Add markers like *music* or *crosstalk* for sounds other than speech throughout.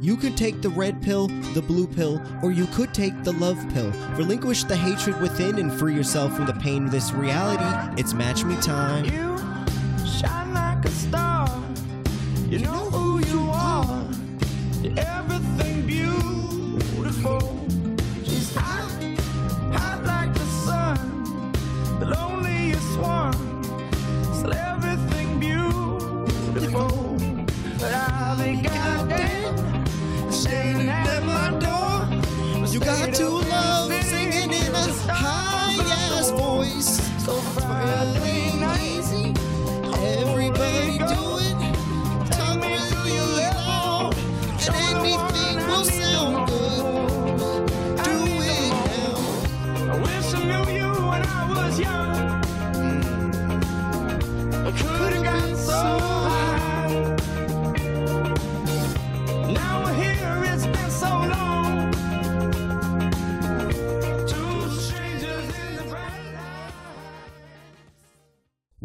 You could take the red pill, the blue pill, or you could take the love pill. Relinquish the hatred within and free yourself from the pain of this reality. It's match me time. You shine like a star. You know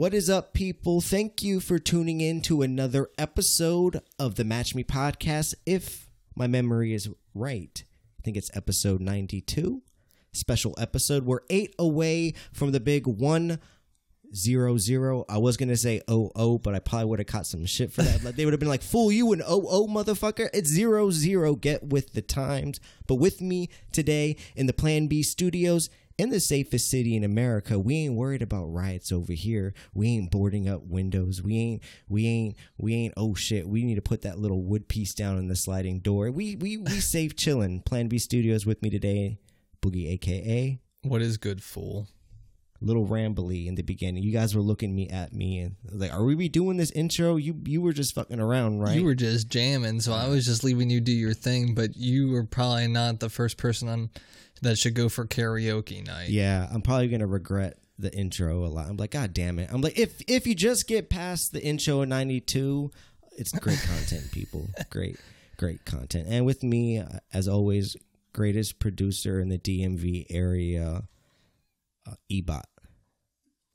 What is up, people? Thank you for tuning in to another episode of the Match Me podcast. If my memory is right, I think it's episode 92. Special episode. We're eight away from the big one zero zero. I was gonna say oh oh, but I probably would have caught some shit for that. Like they would have been like, "Fool you, an oh oh motherfucker!" It's zero zero. Get with the times. But with me today in the Plan B studios in the safest city in America, we ain't worried about riots over here. We ain't boarding up windows. We ain't we ain't we ain't oh shit. We need to put that little wood piece down in the sliding door. We we we *laughs* safe chilling. Plan B studios with me today, Boogie, aka What is good, fool? little rambly in the beginning. You guys were looking me at me and like, "Are we doing this intro?" You you were just fucking around, right? You were just jamming, so I was just leaving you do your thing. But you were probably not the first person on that should go for karaoke night. yeah, I'm probably gonna regret the intro a lot. I'm like, God damn it! I'm like, if if you just get past the intro of '92, it's great *laughs* content, people. Great, great content. And with me, uh, as always, greatest producer in the DMV area, uh, Ebot.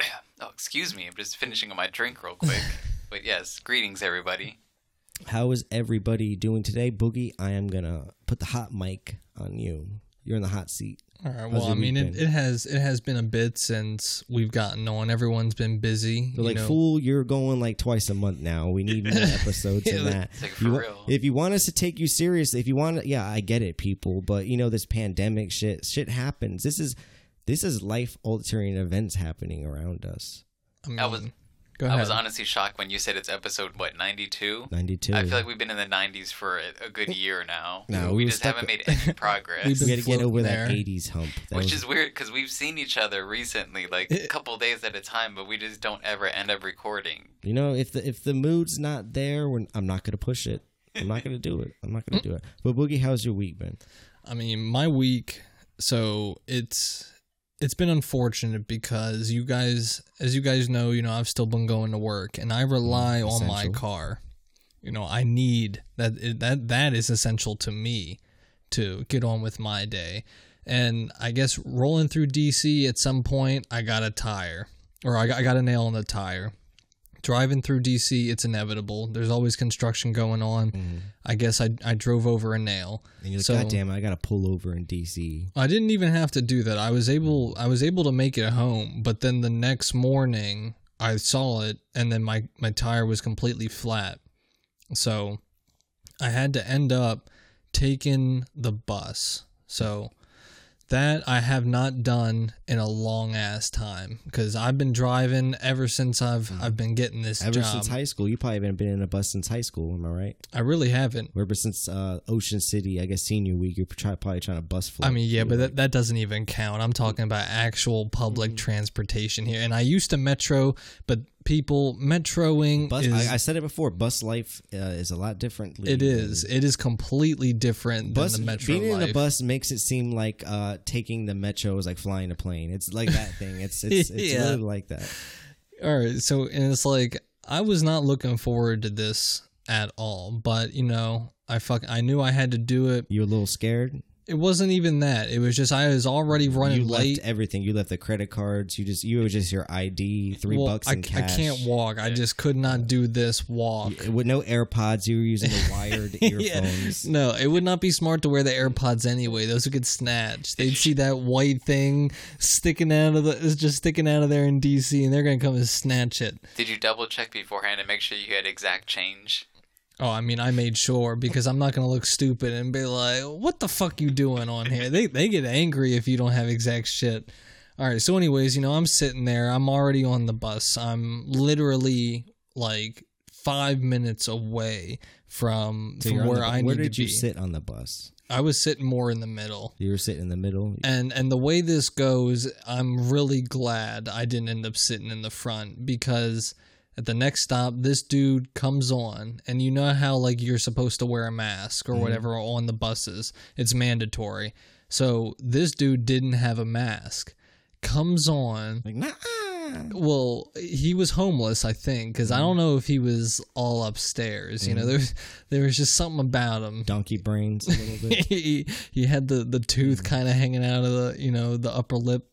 *laughs* Oh, excuse me. I'm just finishing my drink real quick. *laughs* but yes, greetings, everybody. How is everybody doing today, Boogie? I am gonna put the hot mic on you. You're in the hot seat. All right. How's Well, I mean, it, it has it has been a bit since we've gotten on. Everyone's been busy. They're you like, know. fool, you're going like twice a month now. We need more *laughs* episodes than Yeah, that. Like, If you real. If you want us to take you seriously, if you want to, yeah, I get it, people. But you know, this pandemic shit, shit happens. This is this is life altering events happening around us. I, mean, I was- Go I was honestly shocked when you said it's episode what 92. Ninety two. I feel like we've been in the 90s for a, a good year now. No, we, we just stuck- haven't made *laughs* any progress. We've we been got to get over floating that '80s hump. That which was- is weird because we've seen each other recently, like a couple days at a time, but we just don't ever end up recording. you know, if the if the mood's not there, when I'm not gonna push it. I'm not gonna do it. I'm not gonna *laughs* do it. But Boogie, how's your week been? I mean, my week. So it's it's been unfortunate because you guys, as you guys know, you know I've still been going to work, and I mm, rely on my car. You know, I need that. That that is essential to me to get on with my day. And I guess rolling through DC at some point, I got a tire, or I got, I got a nail in the tire. Driving through DC, it's inevitable. There's always construction going on. Mm-hmm. I guess I, I drove over a nail. And you're like, So- God damn it, I gotta pull over in DC. I didn't even have to do that. I was able I was able to make it home, but then the next morning I saw it and then my my tire was completely flat. So I had to end up taking the bus. So that I have not done in a long ass time because I've been driving ever since I've I've been getting this Ever job. since high school, you probably haven't been in a bus since high school. Am I right? I really haven't. Ever since uh, Ocean City, I guess senior week, you're try, probably trying to bus flight. I mean, yeah, but that, that doesn't even count. I'm talking about actual public Mm-hmm. transportation here. And I used to metro, but people metroing bus. is I, I said it before. Bus life uh, is a lot different. it is it is completely different Bus than the metro being in life. a bus makes it seem like uh, taking the metro is like flying a plane. It's like that thing. It's *laughs* it's, it's Yeah. really like that. All right, so and it's like I was not looking forward to this at all, but you know, I fuck I knew I had to do it. You were a little scared? It wasn't even that. It was just I was already running You late. left everything. You left the credit cards. You just you were just your ID, three Well, bucks I, in cash. I can't walk. I just could not do this walk. With no AirPods, you were using the wired *laughs* earphones. No, it would not be smart to wear the AirPods anyway. Those would get snatched. They'd see that white thing sticking out of the, it's just sticking out of there in DC, and they're gonna come and snatch it. Did you double check beforehand and make sure you had exact change? Oh, I mean, I made sure because I'm not gonna look stupid and be like, "What the fuck you doing on here?" They they get angry if you don't have exact shit. All right. So, anyways, you know, I'm sitting there. I'm already on the bus. I'm literally like five minutes away from So from where the- I where need did to you be. sit on the bus? I was sitting more in the middle. You were sitting in the middle. And and the way this goes, I'm really glad I didn't end up sitting in the front because at the next stop, this dude comes on, and you know how like you're supposed to wear a mask or mm-hmm. whatever on the buses. It's mandatory. So this dude didn't have a mask. Comes on. Like nah. Well, he was homeless, I think, because I mm-hmm. don't know if he was all upstairs. You know, mm-hmm. there there was just something about him Donkey brains a little bit. *laughs* he he had the the tooth mm. kind of hanging out of the you know the upper lip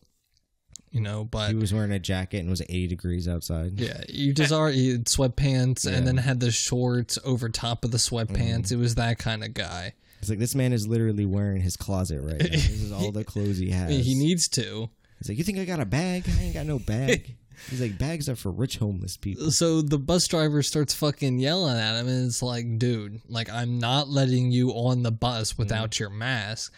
you know but he was wearing a jacket and was 80 degrees outside. yeah you just are he had sweatpants Yeah. And then had the shorts over top of the sweatpants it was that kind of guy It's like this man is literally wearing his closet right now. This is all the *laughs* clothes he has. he needs to He's like, you think I got a bag? I ain't got no bag. *laughs* He's like, bags are for rich homeless people. so the bus driver starts fucking yelling at him and it's like dude like i'm not letting you on the bus without Mm-hmm. your mask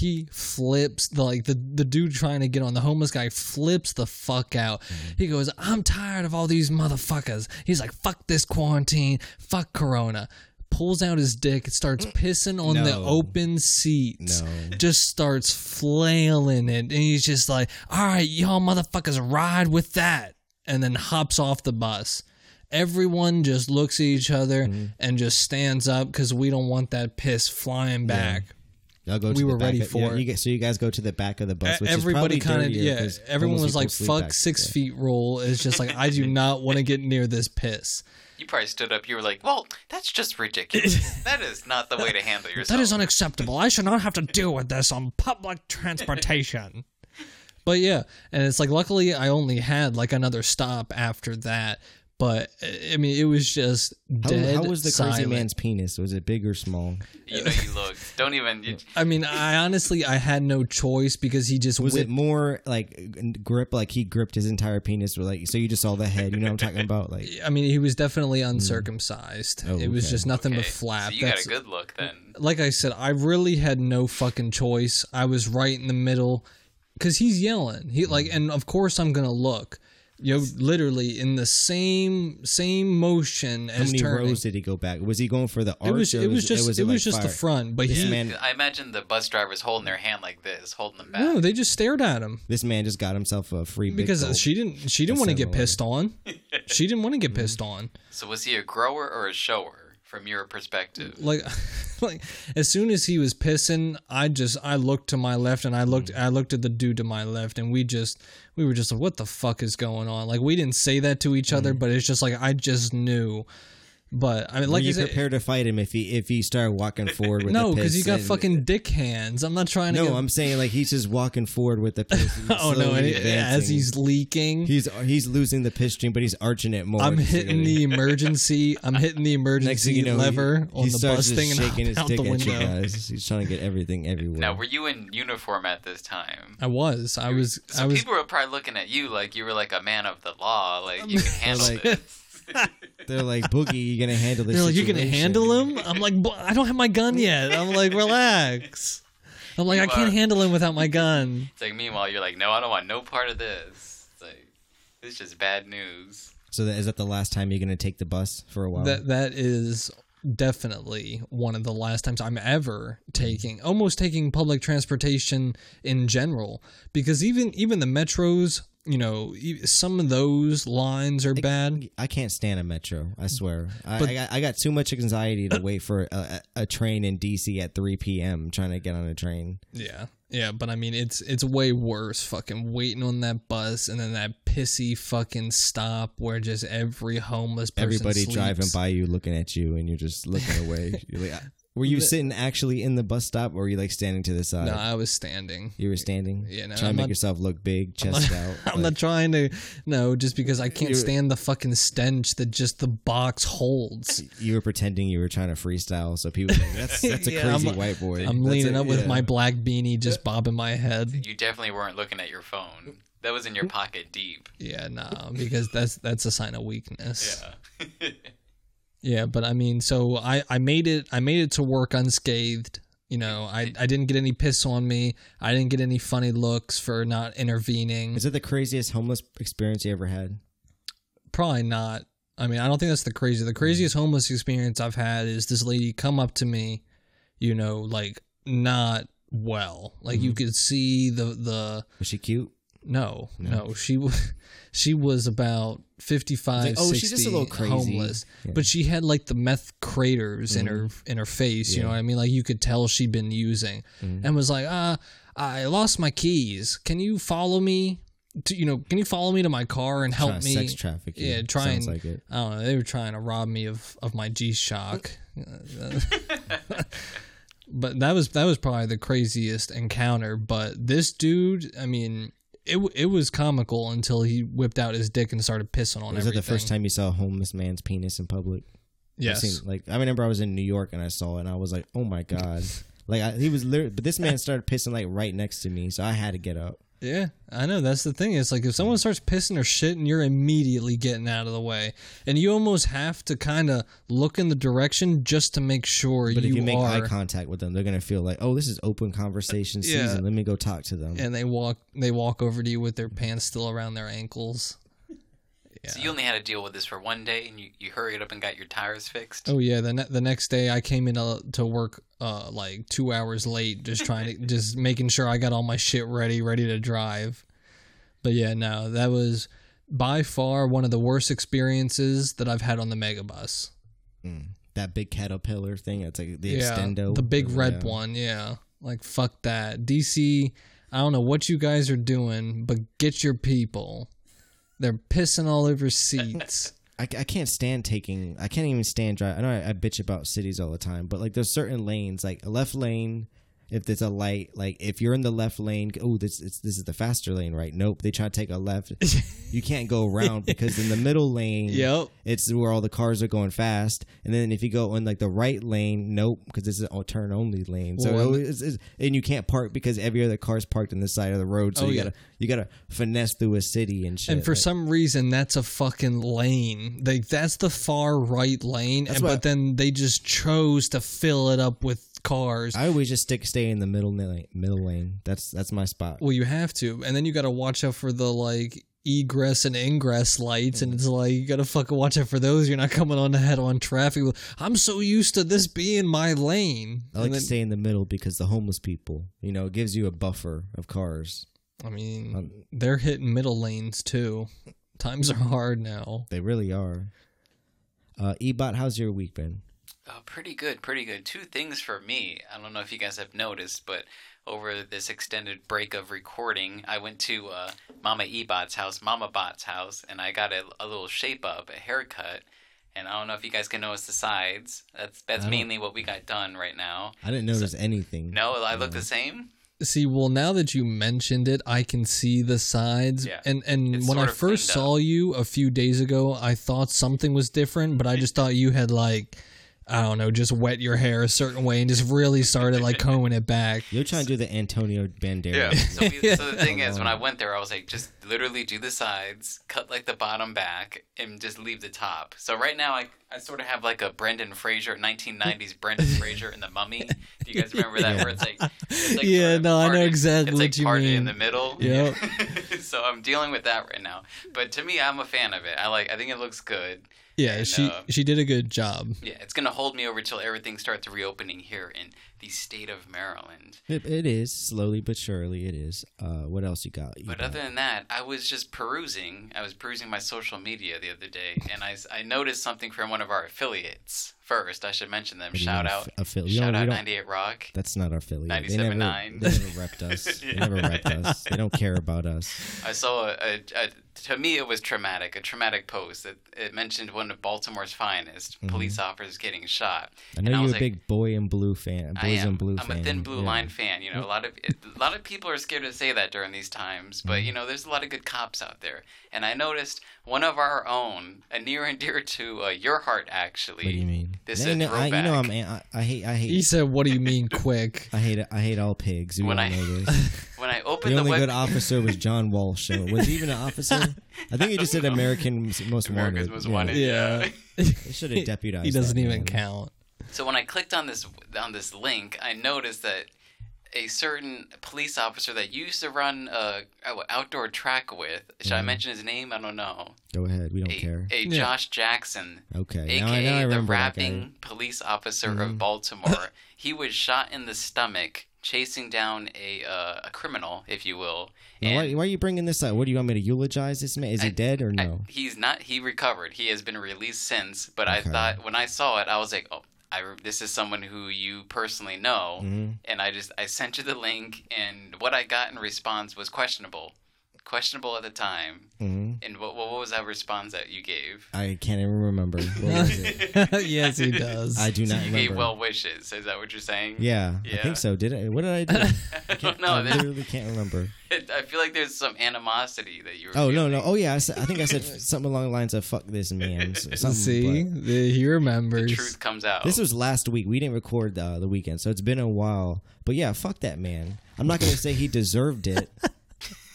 he flips the like the, the dude trying to get on the homeless guy flips the fuck out. Mm-hmm. he goes i'm tired of all these motherfuckers. He's like fuck this quarantine. Fuck corona. Pulls out his dick starts pissing on the Mm. Open seats. No. just starts flailing it. And he's just like all right y'all motherfuckers ride with that. And then hops off the bus. Everyone just looks at each other Mm-hmm. and just stands up because we don't want that piss flying back Y'all go We the were back ready of- for yeah, it. You get, so you guys go to the back of the bus, which everybody is probably kind of yeah. yeah 'cause everyone was like fuck six yeah. feet rule it's just like i do *laughs* not want to get near this piss You probably stood up. You were like, "Well, that's just ridiculous. *laughs* that is not the way to handle yourself." That is unacceptable. I should not have to deal with this on public *laughs* transportation. but yeah, and it's like luckily I only had like another stop after that. But I mean, it was just How, dead. how was the crazy man's penis? Was it big or small? You know, you look. Don't even. You, *laughs* I mean, I honestly I had no choice because he just Was whipped- it more like grip, like he gripped his entire penis, or like so you just saw the head? You know what I'm talking about? Like *laughs* I mean, he was definitely hmm. uncircumcised. Oh, it was just nothing okay, but flap. So you got a good look then. like I said, I really had no fucking choice. I was right in the middle because he's yelling. He like, and of course I'm gonna look. You know, literally in the same same motion how as many turning. rows did he go back? Was he going for the arch? it was it was just it was, like just the front, but This he man, I imagine the bus drivers holding their hand like this, holding them back. no, they just stared at him this man just got himself a free because gulp. she didn't she didn't want to get pissed on. She didn't want to get pissed on. *laughs* So was he a grower or a shower from your perspective? like *laughs* like as soon as he was pissing i just i looked to my left and i looked Mm. i looked at the dude to my left and we just we were just like what the fuck is going on like we didn't say that to each other but it's just like i just knew but i mean like you you said prepared to fight him if he if he started walking forward with no the because piss he got and- fucking dick hands i'm not trying to No, get, I'm saying like he's just walking forward with the piss. and oh no and he- as he's leaking he's he's losing the piss stream, but he's arching it more. I'm hitting the *laughs* emergency. I'm hitting the emergency thing you know, lever he, on the starts bus just thing and shaking his out dick the at you guys. He's trying to get everything everywhere. Now, were you in uniform at this time? I was. I was. So I was. people were probably looking at you like you were like a man of the law, like you can *laughs* handle like- this. They're like, Boogie, you gonna handle this? They're like, you're gonna situation." handle him? I'm like, "Bu- I don't have my gun yet. I'm like, relax. I'm like, You I can't are- handle him without my gun. It's like meanwhile you're like, no, I don't want no part of this. It's like this is just bad news. So that, is that the last time you're gonna take the bus for a while? That that is definitely one of the last times I'm ever taking, almost taking public transportation in general, because even even the metros, you know, some of those lines are bad. I can't stand a metro. I swear. I, I, got, I got too much anxiety to wait for a, a, train in DC at 3 p.m. trying to get on a train. Yeah. Yeah, but I mean it's it's way worse fucking waiting on that bus and then that pissy fucking stop where just every homeless person Everybody sleeps. driving by you, looking at you, and you're just looking away. *laughs* you're like, Were you sitting actually in the bus stop, or were you like standing to the side? No, I was standing. you were standing. Yeah, no, trying I'm to make not- yourself look big, *laughs* chest out. I'm like- not trying to. No, just because I can't You- stand the fucking stench that just the box holds. You were pretending you were trying to freestyle, so people think that's *laughs* that's a Yeah, crazy I'm- white boy. I'm That's leaning a- up with yeah. my black beanie, just bobbing my head. You definitely weren't looking at your phone. That was in your pocket deep. Yeah, no, because that's that's a sign of weakness. Yeah. *laughs* Yeah, but I mean, so I I made it I made it to work unscathed. You know, I I didn't get any piss on me. I didn't get any funny looks for not intervening. Is it the craziest homeless experience you ever had? Probably not. I mean, I don't think that's the crazy. The craziest homeless experience I've had is this lady come up to me, you know, like not well. Like you mm-hmm. could see the the Was she cute? No, no, she was *laughs* she was about 55 Like, oh, 60 she's just a little crazy. homeless. Yeah. But she had like the meth craters in her in her face, you know what I mean? Like you could tell she'd been using and was like, "Uh, I lost my keys. Can you follow me to you know, can you follow me to my car and help me sex traffic you. Yeah, try Sounds and like it. I don't know. They were trying to rob me of of my G Shock. *laughs* *laughs* but that was that was probably the craziest encounter. But this dude, I mean, it it was comical until he whipped out his dick and started pissing on Was it everything. the first time you saw a homeless man's penis in public? Yes. seen- like I remember I was in New York and I saw it and I was like, oh my god. *laughs* Like I, he was literally, but this man started pissing like right next to me, so I had to get up. Yeah, I know. That's the thing. It's like if someone starts pissing or shitting, you're immediately getting out of the way, and you almost have to kind of look in the direction just to make sure But you, if you make are. eye contact with them, they're gonna feel like, oh, this is open conversation Yeah. season. Let me go talk to them. and they walk they walk over to you with their pants still around their ankles. So you only had to deal with this for one day, and you, you hurried up and got your tires fixed. Oh yeah, the ne- the next day I came in uh, to work uh like 2 hours late just trying to *laughs* just making sure I got all my shit ready, ready to drive. But yeah, no, that was by far one of the worst experiences that I've had on the megabus. that big caterpillar thing. That's like the yeah, extendo, the big red Yeah. one, yeah. Like fuck that. DC, I don't know what you guys are doing, but get your people. They're pissing all over seats. *laughs* I, I can't stand taking. I can't even stand drive. I know I, I bitch about cities all the time, but like there's certain lanes, like a left lane. If there's a light, like if you're in the left lane, oh, this it's, this is the faster lane, right? Nope, they try to take a left. *laughs* you can't go around because in the middle lane, Yep. it's where all the cars are going fast. And then if you go in like the right lane, nope, because this is a turn only lane. So Well, and- it's, it's, and you can't park because every other car's parked on the side of the road. So Oh, you yeah. gotta you gotta finesse through a city and shit. And for like- some reason, that's a fucking lane. Like that's the far right lane, and, but then they just chose to fill it up with cars. I always just stick stay in the middle lane. Middle lane. That's that's my spot. well, you have to, and then you got to watch out for the like egress and ingress lights, and it's like you got to fucking watch out for those. You're not coming on the head-on traffic. I'm so used to this being my lane. I like And to stay in the middle because the homeless people, you know, it gives you a buffer of cars. I mean, Um, they're hitting middle lanes too. Times are hard now. They really are. Uh, Ebot, how's your week been? Oh, pretty good, pretty good. Two things for me. I don't know if you guys have noticed, but over this extended break of recording, I went to uh, Mama Ebot's house, Mama Bot's house, and I got a, a little shape up, a haircut. And I don't know if you guys can notice the sides. That's that's mainly what we got done right now. I didn't notice anything. No, I look the same. See, well, now that you mentioned it, I can see the sides. Yeah. And and It's when I first cleaned up. saw you a few days ago, I thought something was different, but I just thought you had like I don't know, just wet your hair a certain way and just really started like combing it back. You're trying to do the Antonio Banderas. So, we, so the *laughs* thing is, when I went there, I was like, just literally do the sides, cut like the bottom back, and just leave the top. So right now, I, I sort of have like a Brendan Fraser, 1990s Brendan Fraser in The Mummy. Do you guys remember that? Where it's like, it's like Yeah, sort of no, I know parted- exactly it's like what you parted mean. in the middle. Yep. *laughs* so I'm dealing with that right now. But to me, I'm a fan of it. I like. I think it looks good. Yeah, And, she uh, she did a good job. Yeah, it's gonna hold me over till everything starts reopening here in the state of Maryland. It, it is slowly but surely. It is. Uh, what else you got? But Ebot? other than that, I was just perusing. I was perusing my social media the other day, *laughs* and I, I noticed something from one of our affiliates first. I should mention them. Shout out, a Phil- you shout don't- out, 98 Rock. That's not our affiliate. They 97.9. never, they never repped us. *laughs* They never repped us. They don't care about us. I saw a, a, a to me it was traumatic, a traumatic post. It, it mentioned one of Baltimore's finest police officers getting shot. Mm-hmm. I know And you're was a like, big boy and blue fan. Boys I am. blue I'm fan. a thin blue yeah. line fan. You know, a lot of a lot of people are scared to say that during these times, Mm-hmm. but you know, there's a lot of good cops out there. And I noticed one of our own, a near and dear to uh, your heart, actually. What do you mean? This No, is a no, I, you know. I'm. I, I hate. I hate. He said, "What do you mean *laughs* quick?" I hate. I hate all pigs. We When all I- know this. *laughs* When I opened the, only web, good officer was John Walsh. So Was he even an officer? I think he just said *laughs* American Most America's Wanted. Most Yeah. Wanted. Yeah, They should have deputized. he doesn't that even man. count. So when I clicked on this on this link, I noticed that a certain police officer that used to run a, a outdoor track with, should I Mhm. mention his name? I don't know. Go ahead. We don't A, care. a Yeah. Josh Jackson, Okay. Now, I- aka now I the remember guy. rapping police officer Mhm. of Baltimore. *laughs* he was shot in the stomach chasing down a uh, a criminal, if you will. Now, why, why are you bringing this up? What do you want me to eulogize this man? Is he dead or I- no? he's not. He recovered. He has been released since. But I thought when I saw it, I was like, oh. I, this is someone who you personally know, Mhm. and I just I sent you the link, and what I got in response was questionable, questionable at the time. hmm And what what was that response that you gave? I can't even remember. *laughs* What was it? *laughs* yes, he does. I do So not you remember. gave well wishes. Is that what you're saying? yeah, I think so. Did I? What did I do? *laughs* I don't know. I There's- literally can't remember. I feel like there's some animosity that you were. Oh no, feeling. no. Oh yeah, I, said, I think I said something along the lines of "fuck this man." Something, See, the, he The remembers. truth comes out. This was last week. We didn't record uh, the weekend, so it's been a while. But yeah, fuck that man. I'm not gonna say he deserved it,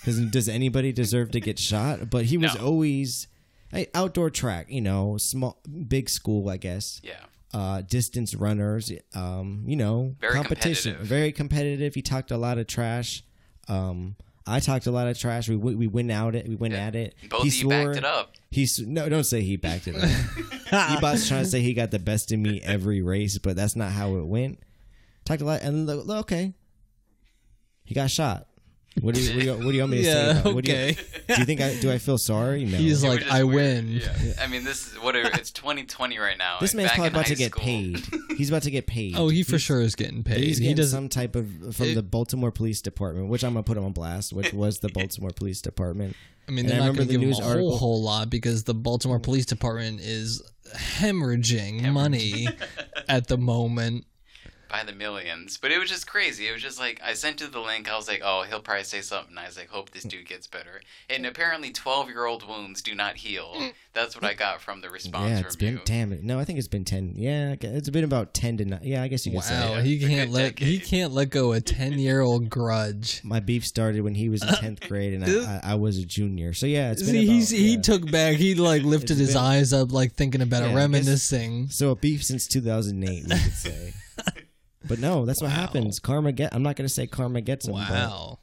because does anybody deserve to get shot? But he was No. always hey, outdoor track. You know, small, big school, I guess. yeah. uh, distance runners, um, you know, Very competition, competitive. very competitive. He talked a lot of trash. Um, I talked a lot of trash. We we went out it. We went Yeah. at it. Both he of you backed it up. He's no, don't say he backed it up. *laughs* Ebot's trying to say he got the best of me every race, but that's not how it went. Talked a lot, and okay, he got shot. What do you what do you, what do you want me to say? Yeah, About? it? What do you- okay. Do you think I do I feel sorry? No. He's It like, I win. Yeah. I mean, this is what it- it's *laughs* 2020 right now. this and man's back probably in about to get school- paid. *laughs* He's about to get paid. Oh, he for He's- sure is getting paid. He's he getting doesn't. some type of from It- the Baltimore Police Department, which I'm gonna put him on blast, which *laughs* was the Baltimore Police Department. I mean, they're I not remember going to the give him news a article- whole whole lot because the Baltimore mm. Police Department is hemorrhaging money at the moment. By the millions. But it was just crazy. It was just like I sent you the link. I was like, oh, he'll probably say something. I was like, hope this dude gets better. And apparently, 12 year old wounds do not heal. *laughs* That's what I got from the response yeah, it's from been you. damn it. No, I think it's been ten. Yeah, it's been about ten to nine. Yeah, I guess you could Wow, say. he can't good let he can't let go a ten year old grudge. *laughs* My beef started when he was in *laughs* tenth grade and I, I, I was a junior. So yeah, it's been See, about, he's he took back. He like lifted his been- eyes up, like thinking about Yeah, I it, guess- reminiscing. so a beef since 2008. We could say. But no, that's what happens. Karma get. I'm not gonna say karma gets him. but- Wow.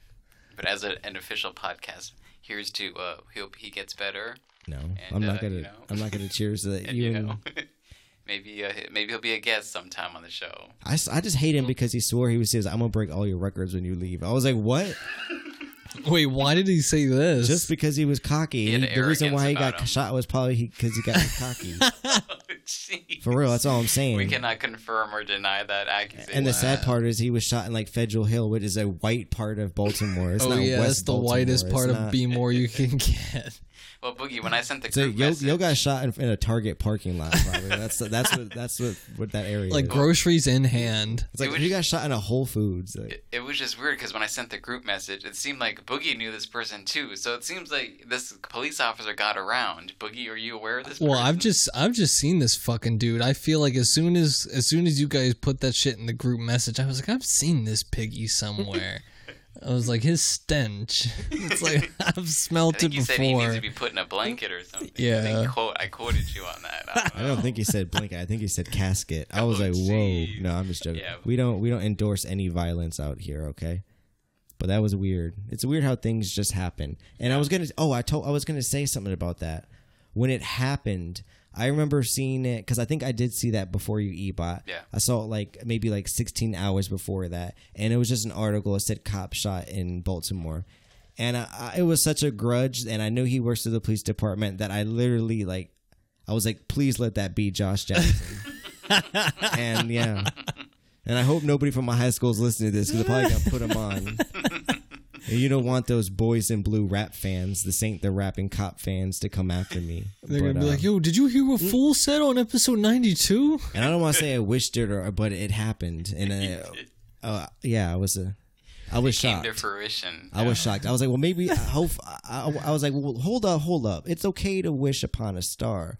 But as a, an official podcast, here's to uh, hope he gets better. No, And, I'm not uh, gonna. you know. I'm not gonna cheers *laughs* that And, you. you know, *laughs* maybe uh, maybe he'll be a guest sometime on the show. I, I just hate him because he swore he was says I'm gonna break all your records when you leave. I was like, what? *laughs* Wait, why did he say this? Just because he was cocky. He had the reason why he arrogance got him. shot was probably because he, got *laughs* cocky. Jeez. *laughs* For real, that's all I'm saying. We cannot confirm or deny that accusation. and the sad part is he was shot in like Federal Hill, which is a white part of Baltimore. It's oh not yeah, West that's the Baltimore. whitest It's part of not- B more you can *laughs* get. Well, Boogie, when I sent the So Yo, message, Yo got shot in, in a Target parking lot. Probably that's that's what that's what, what that area Like is. groceries in hand. It's like It was- he got shot in a Whole Foods. Like, it, it was just weird because when I sent the group message, it seemed like Boogie knew this person too. So it seems like this police officer got around. Boogie, are you aware of this? Well, I've just I've just seen this fucking dude. I feel like as soon as as soon as you guys put that shit in the group message, I was like, I've seen this piggy somewhere. I was like, his stench. *laughs* It's like *laughs* I've I smelt it think you said he needs before. to be put in a blanket or something. Yeah. I, think quote, I quoted you on that. I don't, I don't think he said blanket. I think he said casket. I was Oh, like, whoa. gee. No, I'm just joking. Yeah. We don't we don't endorse any violence out here. Okay. But that was weird. It's weird how things just happen. And I was gonna. Oh, I told. I was gonna say something about that. When it happened, I remember seeing it because I think I did see that before you, Ebot. Yeah. I saw it like maybe like 16 hours before that, and it was just an article. It said cop shot in Baltimore, and I, I, it was such a grudge. And I knew he works for the police department that I literally like. I was like, please let that be Josh Jackson. *laughs* and yeah, and I hope nobody from my high school is listening to this because they're probably gonna put them on. *laughs* And you don't want those boys in blue rap fans, the Saint the rapping cop fans, to come after me. They're gonna be uh, like, "Yo, did you hear a full set on episode 92?" and I don't want to say I wished it, or but it happened, and uh, uh, yeah, I was a, I was Came shocked. to fruition. I was shocked. I was like, well, maybe I hope. I, I was like, well, hold up, hold up. It's okay to wish upon a star.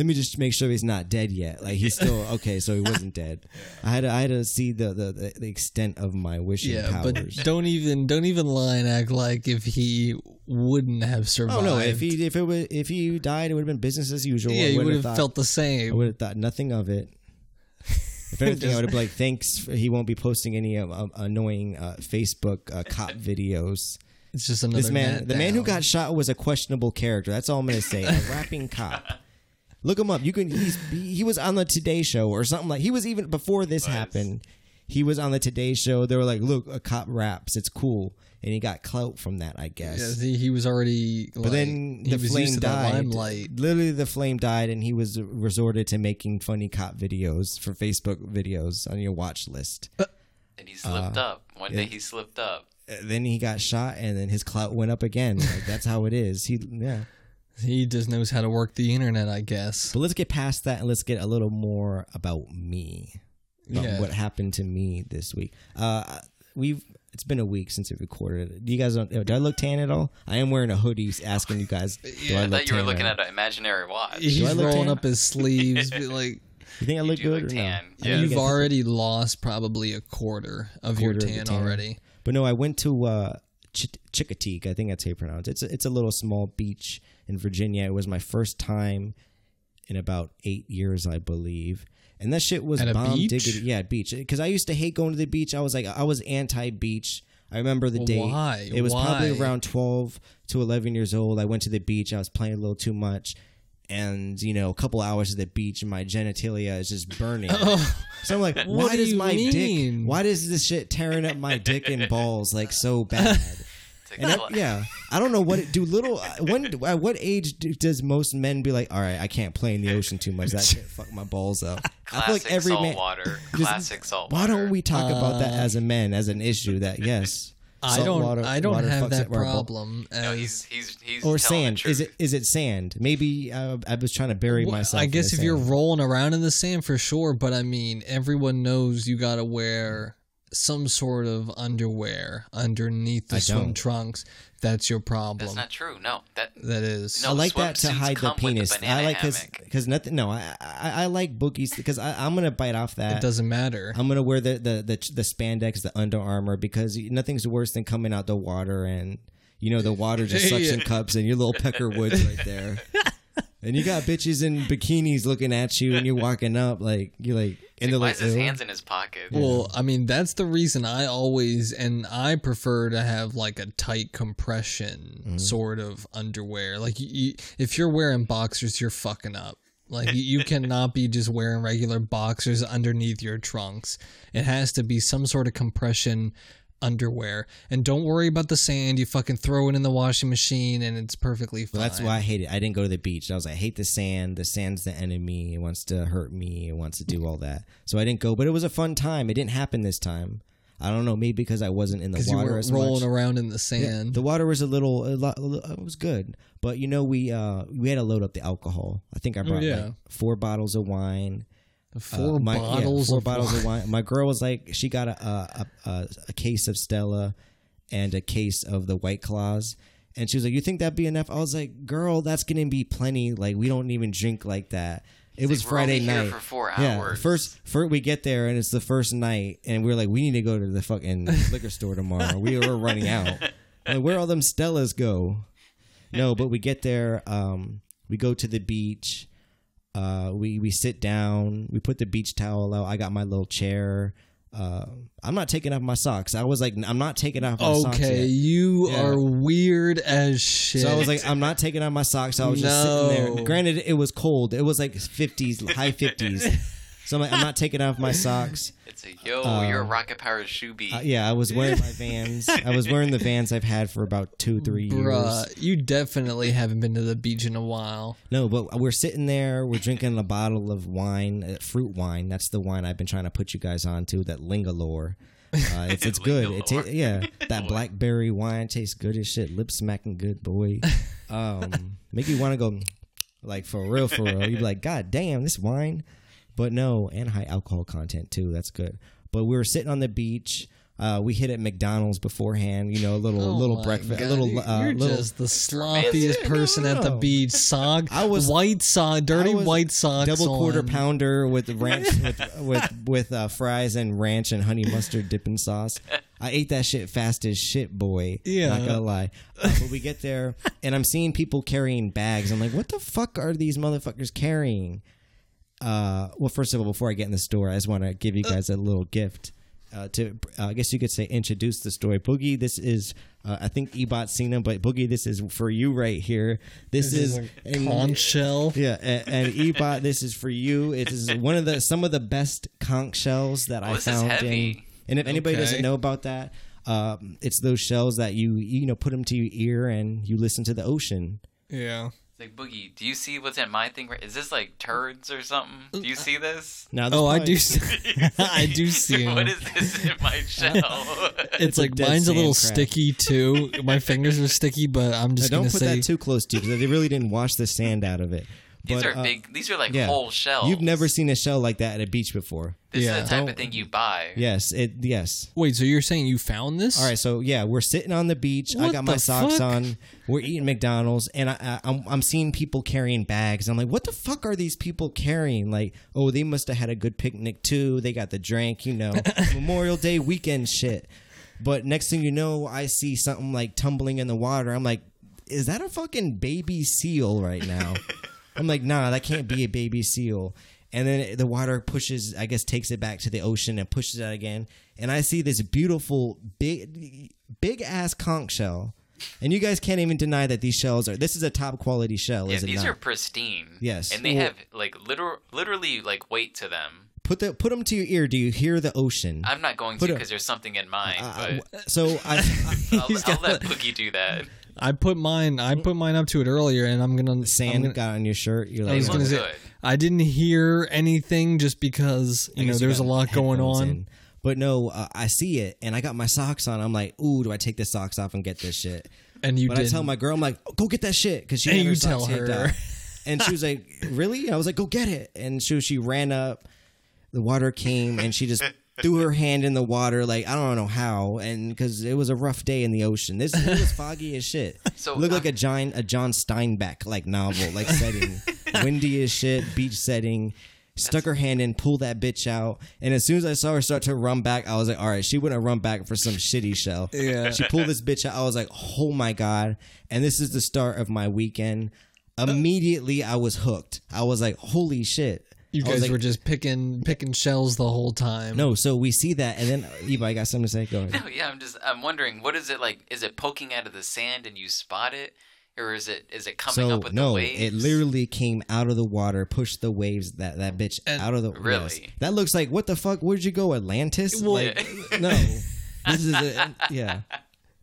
Let me just make sure he's not dead yet. Like he's still *laughs* okay, so he wasn't dead. I had to, I had to see the, the the extent of my wishing Yeah, but powers. don't even don't even lie and act like if he wouldn't have survived. oh no! If he if it was if he died, it would have been business as usual. yeah, I you would have thought- felt the I same. would have thought nothing of it. *laughs* If anything, I would have been like, thanks. For, he won't be posting any uh, uh, annoying uh, Facebook uh, cop *laughs* videos. It's just another This man, Matt the man who got shot was a questionable character. That's all I'm gonna say. A rapping cop. Look him up. You can. He's he he was on the Today Show or something like. He was even before this happened. He was on the Today Show. They were like, "Look, a cop raps. It's cool," and he got clout from that, I guess. Yeah, he, he was already. But then he the was flame used to that died. limelight. Literally, the flame died, and he was resorted to making funny cop videos for Facebook videos on your watch list. And he slipped Uh, up. One day he slipped up. Uh, Then he got shot, and then his clout went up again. Like, that's how it is. He yeah. He just knows how to work the internet, I guess. But let's get past that and let's get a little more about me. About Yeah. What happened to me this week? Uh, we've it's been a week since we recorded. Do you guys don't? Do I look tan at all? I am wearing a hoodie, asking you guys. Do I I look thought you were looking or- at an imaginary watch. He's I look rolling tan? up his sleeves, *laughs* like You think I look good look or tan, no? Yeah. know you you've guys- already lost probably a quarter of your Quarter of the tan, tan. already. But no, I went to uh, Ch- Chickateague. I think that's how you pronounce it. It's a, it's a little small beach in Virginia. It was my first time in about eight years, I believe. And that shit was At a bomb beach? diggity. Yeah, beach. Because I used to hate going to the beach. I was like, I was anti beach. I remember the Well, day. why? It was probably around 12 to 11 years old. I went to the beach. I was playing a little too much. And, you know, a couple hours at the beach and my genitalia is just burning. *laughs* Oh. So I'm like, why do does my mean? dick, why does this shit tearing up my dick and balls like so bad? *laughs* It's And I, yeah, I don't know what it, do little when at what age do, does most men be like, all right, I can't play in the ocean too much. That shit fuck my balls up. I feel Classic like every salt man. water. Just- Classic salt Why don't we talk about that as a man as an issue? That yes, *laughs* I don't. water- I don't water have that up our problem. No, he's he's he's Or telling the sand? Is it truth. is it sand? Maybe uh, I was trying to bury Well, myself. I in guess the if you're rolling around in the sand for sure, but I mean, everyone knows you got to wear some sort of underwear underneath the I swim don't. trunks. That's your problem. That's not true. No, that that is. No, I like that to hide the come with the penis. I like because because nothing. No, I, I I like boogies because I'm gonna bite off that. It doesn't matter. I'm gonna wear the, the the the spandex, the Under Armour, because nothing's worse than coming out the water and you know the water just *laughs* suction Yeah. cups and your little pecker woods right there, *laughs* and you got bitches in bikinis looking at you and you're *laughs* walking up like you're like and they're why like is his "Ew." hands in his pocket? Well, I mean, that's the reason I always and I prefer to have like a tight compression Mm-hmm. sort of underwear. Like, you, you, if you're wearing boxers, you're fucking up. Like, you, you *laughs* cannot be just wearing regular boxers underneath your trunks. It has to be some sort of compression underwear. And don't worry about the sand. You fucking throw it in the washing machine and it's perfectly fine. Well, that's why I hate it. I didn't go to the beach. I was like, I hate the sand. The sand's the enemy. It wants to hurt me. It wants to do all that. So I didn't go. But it was a fun time. It didn't happen this time. I don't know. Maybe because I wasn't in the Because you water were as rolling much. around in the Yeah, sand. the water was a little, a lot, it was good, but you know we uh we had to load up the alcohol. I think I brought Oh, yeah. like four bottles of wine. Four Uh, my- yeah, bottles four of bottles wine. of wine. My girl was like, she got a a, a a case of Stella and a case of the White Claws, and she was like, "You think that'd be enough?" I was like, "Girl, that's gonna be plenty. Like we don't even drink like that." It was We're only Friday here night. for four hours. Yeah, hours. first, first we get there and it's the first night, and we're like, we need to go to the fucking liquor store tomorrow. We were running out. *laughs* Like, where all them Stellas go? No, but we get there. Um, we go to the beach. Uh, we we sit down. We put the beach towel out. I got my little chair. Uh, I'm not taking off my socks. I was like, I'm not taking off my socks. Okay, you Yeah. are weird as shit. So I was like, I'm not taking off my socks. So I was just sitting there. Granted, it was cold. It was like 50s, high 50s. *laughs* So I'm like, I'm not taking off my socks. *laughs* It's a yo, Uh, you're a rocket powered shoe bee. Uh, yeah, I was wearing my Vans. I was wearing the Vans I've had for about two, three years. Bruh, you definitely haven't been to the beach in a while. No, but we're sitting there. We're drinking a bottle of wine, uh, fruit wine. That's the wine I've been trying to put you guys onto. That Linganore. Uh, it's it's *laughs* good. It ta- yeah, that *laughs* blackberry wine tastes good as shit. Lip smacking good, boy. Um, make you want to go like for real, for real. You'd be like, God damn, this wine. But no, and high alcohol content too. That's good. But we were sitting on the beach. Uh, we hit at McDonald's beforehand. You know, a little Oh little breakfast, God, a little you- uh, You're little. just the sloppiest person at the beach. Sock, *laughs* I was- white sock, dirty was white socks, double quarter pounder with *laughs* ranch with with, with uh, fries and ranch and honey mustard dipping sauce. I ate that shit fast as shit, boy. Yeah. not gonna lie. Uh, but we get there and I'm seeing people carrying bags. I'm like, what the fuck are these motherfuckers carrying? Uh, well, first of all, before I get in the store, I just want to give you guys a little gift. Uh, to uh, I guess you could say introduce the story. Boogie, this is uh, I think Ebot's seen him, but Boogie, this is for you right here. This, This is, is a conch shell. yeah, and, and Ebot, this is for you. It is *laughs* one of the some of the best conch shells that I this is found. In, and if anybody Okay. doesn't know about that, um, it's those shells that you you know put them to your ear and you listen to the ocean. Yeah. It's like Boogie, do you see what's in my thing? Right? Is this like turds or something? Do you see this? No, Oh, *laughs* I do. See, I do see what him. is this in my *laughs* shell? It's a like dead mine's a little sand crab. sticky too. My fingers are sticky, but I'm Now, just don't put say that too close to you because they really didn't wash the sand out of it. These But, are uh, big. These are like yeah. whole shells. You've never seen a shell like that at a beach before. This Yeah. is the type Don't- of thing you buy. Yes, it yes. Wait, so you're saying you found this? All right, so yeah, we're sitting on the beach. What I got my socks fuck? on. We're eating McDonald's, and I, I, I'm I'm seeing people carrying bags. I'm like, what the fuck are these people carrying? Like, oh, they must have had a good picnic too. They got the drink, you know, *laughs* Memorial Day weekend shit. But next thing you know, I see something like tumbling in the water. I'm like, is that a fucking baby seal right now? *laughs* I'm like, nah, that can't be a baby seal. And then the water pushes, I guess, takes it back to the ocean and pushes it out again. And I see this beautiful, big, big ass conch shell. And you guys can't even deny that these shells are. This is a top quality shell, Yeah, is it these not? are pristine. Yes. and they Well- have like literal, literally like weight to them. put the put them to your ear. Do you hear the ocean? I'm not going Put to because there's something in mine. Uh, but so I, I *laughs* I'll, He's I'll let Boogie do that. I put mine. I put mine up to it earlier, and I'm gonna. I'm sand gonna- got on your shirt. You're like, I was gonna say. good. I didn't hear anything just because I you know guess there's a lot going on. in. But no, uh, I see it, and I got my socks on. I'm like, ooh, do I take the socks off and get this shit? And you but I tell my girl, I'm like, oh, go get that shit because she And had you socks tell hit her. and she was like, *laughs* really? I was like, go get it. And she she ran up. The water came, and she just threw her hand in the water, like I don't know how, and because it was a rough day in the ocean. This it was *laughs* foggy as shit. So, it looked like uh, a giant a John Steinbeck like novel, like *laughs* setting, windy as shit, beach setting. Stuck her hand in, pulled that bitch out, and as soon as I saw her start to run back, I was like, "All right, she wouldn't run back for some shitty shell." Yeah. she pulled this bitch out. I was like, "Oh my god!" And this is the start of my weekend. Immediately, I was hooked. I was like, "Holy shit!" You guys like, were just picking picking shells the whole time. no. So we see that, and then Eva, I got something to say. Go ahead. *laughs* No, yeah, I'm just I'm wondering what is it like? Is it poking out of the sand and you spot it, or is it is it coming So up with no, the waves? No, it literally came out of the water, pushed the waves that that bitch And- out of the Really? yes. That looks like what the fuck? Where'd you go, Atlantis? Well- like *laughs* no, this is a, yeah.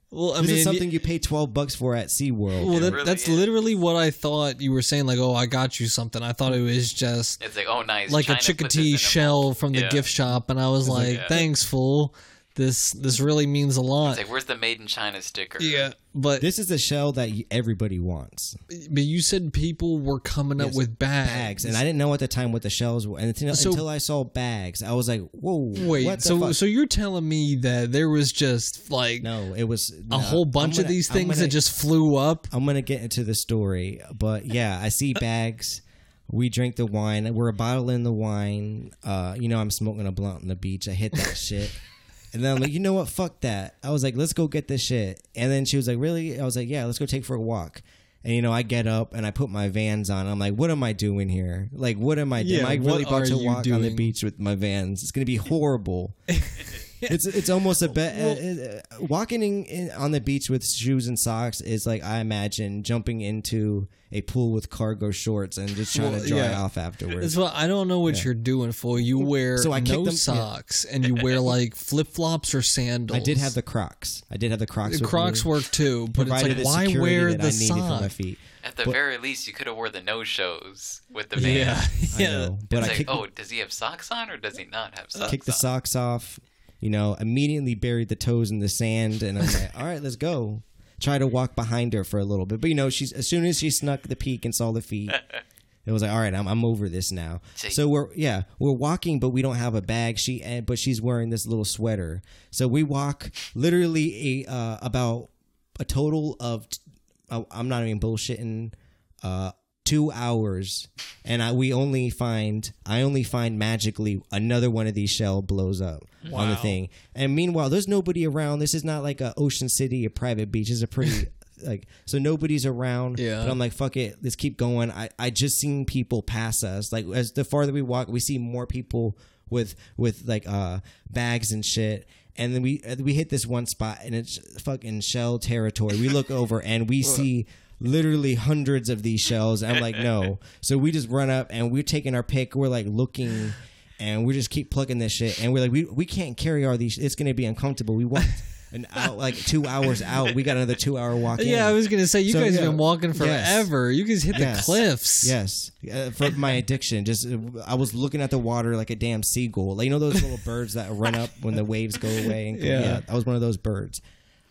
Well, I This mean, is something you pay twelve bucks for at SeaWorld. well, that, really that's is. literally what I thought you were saying. Like, oh, I got you something. I thought it was just It's like oh nice, like China a put this in chickadee shell from the Yeah. gift shop, and I was like, Yeah. "Thanks, fool. This this really means a lot." It's like where's the made in China sticker? yeah, but this is a shell that y- everybody wants. but you said people were coming up Yes, with bags, Bags, and I didn't know at the time what the shells were, and until, So- until I saw bags, I was like, "Whoa, Wait, what the so fuck? so you're telling me that there was just like no, it was a no, whole bunch of gonna- these things gonna- that just flew up? I'm gonna get into the story, but yeah, I see *laughs* bags. We drink the wine. We're a bottle in the wine. Uh, you know, I'm smoking a blunt on the beach. I hit that *laughs* shit, and then I'm like, you know what? Fuck that. I was like, let's go get this shit. And then she was like, really? I was like, yeah, let's go take for a walk. And you know, I get up and I put my Vans on. I'm like, what am I doing here? Like, what am I doing? Yeah, am I really about to walk on the beach with my Vans? It's gonna be horrible. *laughs* *laughs* it's it's almost a bet. uh, uh, walking in, in, on the beach with shoes and socks is like I imagine jumping into a pool with cargo shorts and just trying Well, to dry yeah. off afterwards. It's what I don't know what you're doing for. You wear So I no them- yeah. socks and you wear like flip flops or sandals. I did have the Crocs. I did have the Crocs. the with Crocs me, work too, but it's provided like why wear the I needed for sock? feet. At the But- very least, you could have wore the no shows with the van. Yeah, *laughs* I yeah. know, but It's I like, kicked, oh, does he have socks on or does he not have socks kicked the socks off. You know, immediately buried the toes in the sand, and I'm like, all right, let's go. Try to walk behind her for a little bit, but you know, she's as soon as she snuck the peak and saw the feet. *laughs* It was like, all right, I'm, I'm over this now. See- So we're yeah, we're walking, but we don't have a bag. She and but she's wearing this little sweater. So we walk literally a uh, about a total of t- uh, I'm not even bullshitting. Uh, two hours, and I we only find I only find magically another one of these shell blows up on the thing. And meanwhile, there's nobody around. This is not like a Ocean City, a private beach. It's a pretty *laughs* like so nobody's around. Yeah. But I'm like, fuck it, let's keep going. I I just seen people pass us. Like as the farther we walk, we see more people with with like uh bags and shit. And then we uh, we hit this one spot and it's fucking shell territory. We look over and we *laughs* see literally hundreds of these shells. I'm like, no. *laughs* So we just run up and we're taking our pick. We're like looking and we just keep plugging this shit. And we're like, we, we can't carry all these. It's going to be uncomfortable. We walked an *laughs* out like two hours out. We got another two hour walk. in. Yeah, I was gonna say you So, guys yeah. have been walking Yes. forever. You guys hit the Yes. cliffs. Yes, uh, for my addiction. Just uh, I was looking at the water like a damn seagull. Like you know those little birds that run up when the waves go away. And Yeah. yeah. I was one of those birds.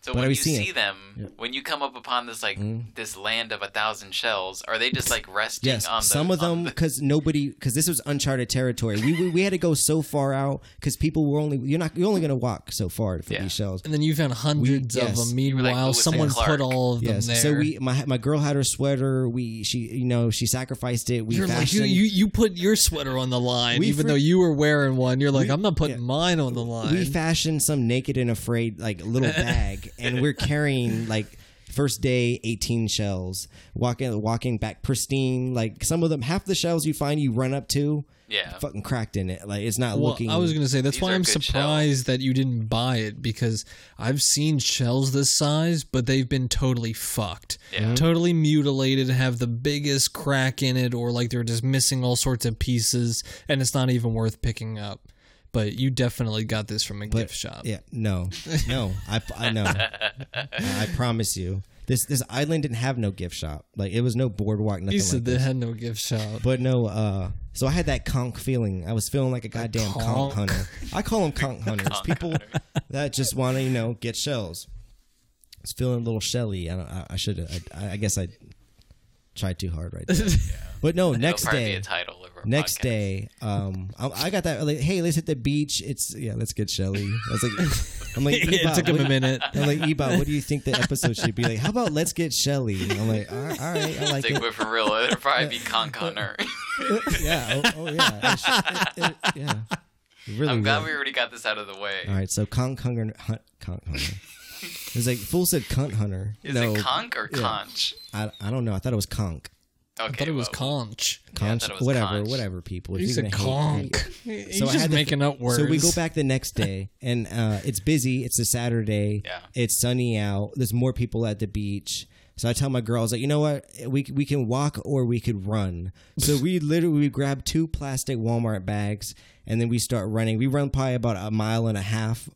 So But when you was see it. them, when you come up upon this like Mm-hmm. this land of a thousand shells, are they just like resting Yes, on the some of on them the- because nobody because this was uncharted territory. We, we we had to go so far out because people were only you're not you're only gonna walk so far for Yeah. these shells. And then you found hundreds We- of yes. them. were like Meanwhile, Lewis someone Clark. put all of them Yes, there. so we my my girl had her sweater. We she you know she sacrificed it. We You're like, you, you you put your sweater on the line, We even fr- though you were wearing one. You're like, We- I'm not putting yeah. mine on the line. we fashioned some naked and afraid like little *laughs* bag and we're *laughs* carrying like first day 18 shells walking walking back pristine like some of them half the shells you find you run up to Yeah. fucking cracked in it like it's not well, looking I was gonna say that's why I'm good surprised that you didn't buy it because I've seen shells this size, but they've been totally fucked, Yeah. Mm-hmm. totally mutilated, have the biggest crack in it, or like they're just missing all sorts of pieces, and it's not even worth picking up. But you definitely got this from a gift shop. yeah no no i i know *laughs* i promise you this this island didn't have no gift shop like it was no boardwalk nothing You like said they this. had no gift shop. but no, uh, so I had that conch feeling. I was feeling like a goddamn conch conch? hunter. I call them *laughs* conch hunters. Conch People hunter. that just want to, you know, get shells. I was feeling a little shelly. I, don't, I, I should. I, I guess I tried too hard right there. *laughs* But no, next probably be day. A title of our Next podcast. day, um, I, I got that. Like, hey, let's hit the beach. It's yeah, let's get Shelly. I was like, *laughs* I'm like, *laughs* it took him a minute. I'm like, Ebot, what do you think the episode should be like? How about let's get Shelly? I'm like, all right, all right I like It's like, it. but for real, it'll probably be *laughs* Conch Hunter. yeah. Oh, oh yeah. It it- it- yeah. Really. I'm glad would. we already got this out of the way. All right. So Conch Hunter. Hunt, conch Hunter. It was like full said cunt hunter. Is no, it Conch or yeah. Conch? I, I don't know. I thought it was conch. Okay, I thought it was well, conch. Yeah, Conch, thought was whatever, conch. whatever. People, If You you're said conch. *laughs* He's So I just had to- making up words. So we go back the next day, and uh, it's busy. It's a Saturday. Yeah. It's sunny out. There's more people at the beach. So I tell my girls, like, you know what? We we can walk or we could run. So we *laughs* literally we grab two plastic Walmart bags, and then we start running. We run probably about a mile and a half,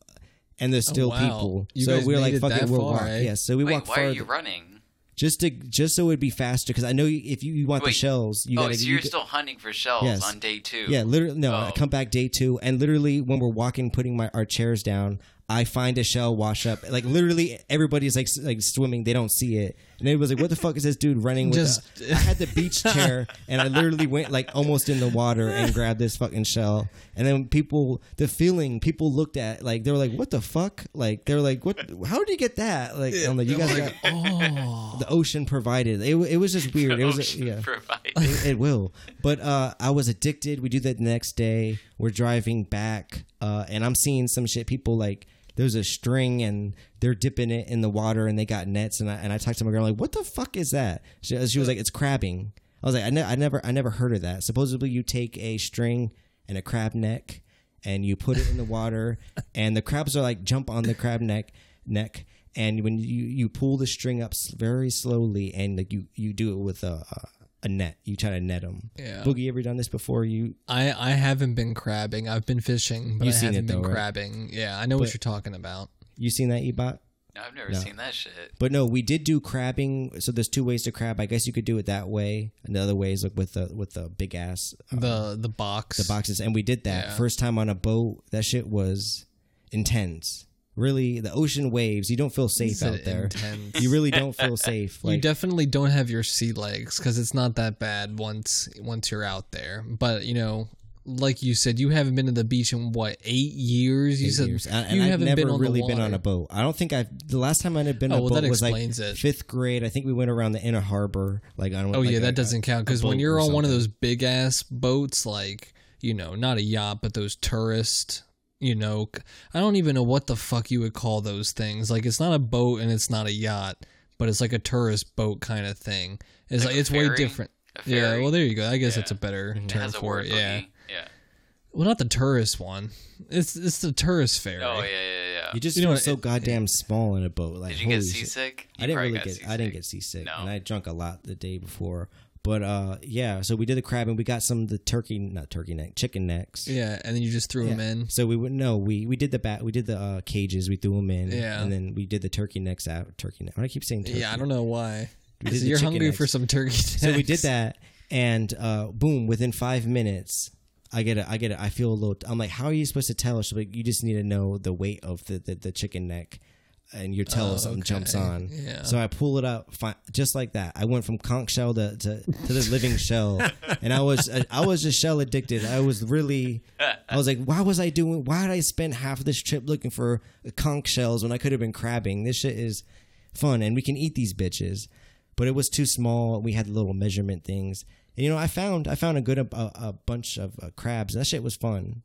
and there's still wow. people. You so guys we're made like, it fuck it, we'll far, walk. eh? Yeah. So we Wait, walk why further are you running? Just to just so it'd be faster because I know if you, you want the shells, you oh, gotta. so you you're get- still hunting for shells Yes. on day two? Yeah, literally. No, I Oh. come back day two, and literally when we're walking, putting my our chairs down, I find a shell wash up. Like literally, everybody's like like swimming. They don't see it, and it was like, "What the fuck is this dude running with?" Just- the, I had the beach *laughs* chair, and I literally went like almost in the water and *laughs* grabbed this fucking shell. And then people, the feeling, people looked at like they were like, "What the fuck?" Like they were like, "What? How did you get that?" Like I'm like, "You guys got oh, the ocean provided." It, it was just weird. The It was ocean yeah provides. it, it will. But uh, I was addicted. We do that the next day. We're driving back, uh, and I'm seeing some shit. People like there's a string and they're dipping it in the water, and they got nets. And I and I talked to my girl like, "What the fuck is that?" She, she was like, "It's crabbing." I was like, I, ne- I never, I never heard of that. Supposedly, you take a string and a crab neck, and you put it in the water, *laughs* and the crabs are like jump on the crab neck neck, and when you you pull the string up very slowly, and like you you do it with a a, a net, you try to net them. Yeah. Boogie, ever done this before? You I I haven't been crabbing. I've been fishing, but You've I seen haven't it been though, right? crabbing. Yeah, I know what you're talking about. you seen that ebot? No, I've never No. seen that shit. But no, we did do crabbing. So there's two ways to crab. I guess you could do it that way, and the other way is like with the with the big ass uh, The the box. the boxes. And we did that Yeah. first time on a boat. That shit was intense. Really, the ocean waves. You don't feel safe Said out there. intense. You really don't feel safe. you definitely don't have your sea legs because it's not that bad once once you're out there. But you know, like you said, you haven't been to the beach in what eight years? You eight said years. And, you and I've haven't never been on really the been on a boat. I don't think I've. The last time I had been Oh, on a well, boat that was like it. fifth grade. I think we went around the inner harbor. Like on. Oh like yeah, a- that doesn't count because when you're or on one of those big ass boats, like you know, not a yacht, but those tourist, you know, i don't even know what the fuck you would call those things. Like it's not a boat and it's not a yacht, but it's like a tourist boat kind of thing. It's like, Like a it's way different. Yeah, well there you go. I guess Yeah. it's a better. It term has a for it. Yeah. boogie. Yeah. Well, not the tourist one. It's it's the tourist ferry. Oh yeah, yeah, yeah. You just You know feel what, so it- goddamn small in a boat. Like Did you get seasick? You I didn't really got get. I didn't get seasick, No. and I drunk a lot the day before. But uh, yeah. So we did the crab, and we got some of the turkey, not turkey neck, chicken necks. Yeah, and then you just threw them in. So we would no, we we did the bat, we did the uh, cages, we threw them in, Yeah. and then we did the turkey necks out. Turkey neck. I keep saying turkey. Yeah, I don't know why. You're hungry necks. for some turkey. Necks. *laughs* So we did that, and uh, boom! Within five minutes, I get it. I get it. I feel a little. I'm like, how are you supposed to tell? She's like, you just need to know the weight of the the, the chicken neck, and you tell Oh, something okay. jumps on. Yeah. So I pull it up, fi- just like that. I went from conch shell to to, to the living *laughs* shell, and I was I was just shell addicted. I was really. I was like, why was I doing? Why did I spend half of this trip looking for conch shells when I could have been crabbing? This shit is fun, and we can eat these bitches. But it was too small. We had little measurement things. And, you know, I found I found a good a, a bunch of uh, crabs. That shit was fun.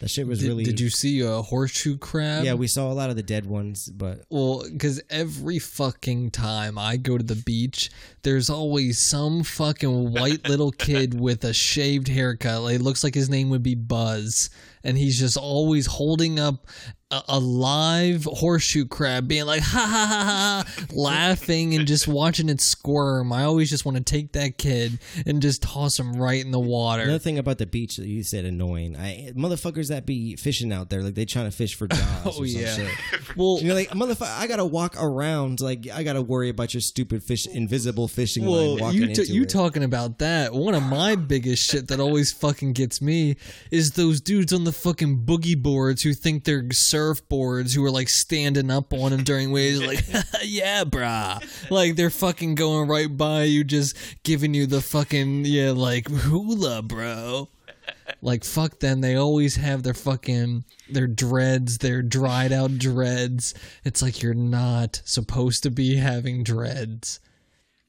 That shit was Did, really. did you see a horseshoe crab? Yeah, we saw a lot of the dead ones, but Well, because every fucking time I go to the beach, there's always some fucking white little *laughs* kid with a shaved haircut. Like, it looks like his name would be Buzz. And he's just always holding up a, a live horseshoe crab, being like, ha ha ha ha, *laughs* laughing and just watching it squirm. I always just want to take that kid and just toss him right in the water. another thing about the beach that you said annoying. I motherfuckers that be fishing out there like they trying to fish for *laughs* jobs. Oh, or some yeah. shit. *laughs* well, you're like motherfucker. I gotta walk around. Like I gotta worry about your stupid fish, invisible fishing line Well, walking you into t- you it. talking about that? One of my biggest shit that always fucking gets me is those dudes on the fucking boogie boards who think they're surfboards who are like standing up on them during waves, like *laughs* yeah, *laughs* brah, like they're fucking going right by you, just giving you the fucking yeah, like hula, bro. Like fuck them. They always have their fucking their dreads, their dried out dreads. It's like you're not supposed to be having dreads.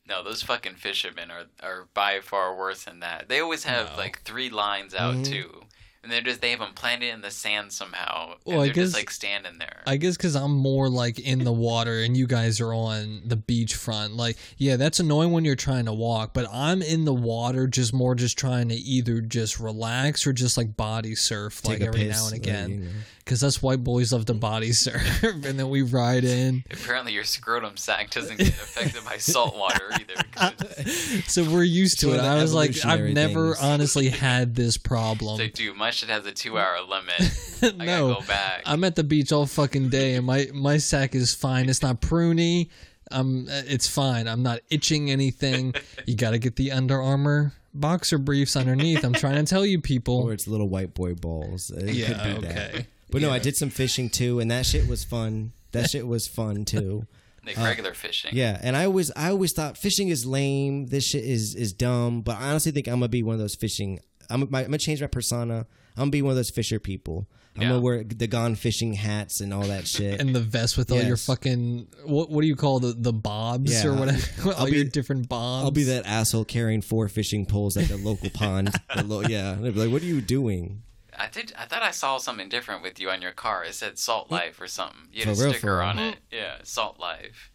No, those fucking fishermen are are by far worse than that. They always have like three lines out Mm-hmm. too, and they're just they have them planted in the sand somehow, and Well, I they're just like standing there. I guess because I'm more like in the water and you guys are on the beachfront. Like, yeah, that's annoying when you're trying to walk, but I'm in the water just more just trying to either just relax or just like body surf like Take a every piss, now and like, again. you know. Because us white boys love to body surf *laughs* and then we ride in. Apparently, your scrotum sac doesn't get affected by salt water either. *laughs* So we're used to one it. I was like, I've evolutionary never things. *laughs* honestly had this problem. It's like, dude, my shit has a two-hour limit. I no, gotta go back. I'm at the beach all fucking day, and my my sack is fine. It's not pruny. Um, it's fine. I'm not itching anything. You got to get the Under Armour boxer briefs underneath. I'm trying to tell you, people. or it's little white boy balls. It Yeah, could be that. okay. But no, I did some fishing too, and that shit was fun. That shit was fun *laughs* too. like uh, regular fishing. Yeah, and I always I always thought fishing is lame. This shit is is dumb. But I honestly think I'm gonna be one of those fishing. I'm, I'm gonna change my persona. I'm gonna be one of those fisher people. I'm Yeah. gonna wear the gone fishing hats and all that shit. *laughs* And the vest with all your fucking what? What do you call the the bobs Yeah, or whatever? *laughs* all I'll be- your different bobs. I'll be that asshole carrying four fishing poles at the local pond. The lo- yeah, they'd be like, "What are you doing?" I did. I thought I saw something different with you on your car. It said Salt Life or something. You had For a real, sticker for real. on it. Yeah, Salt Life.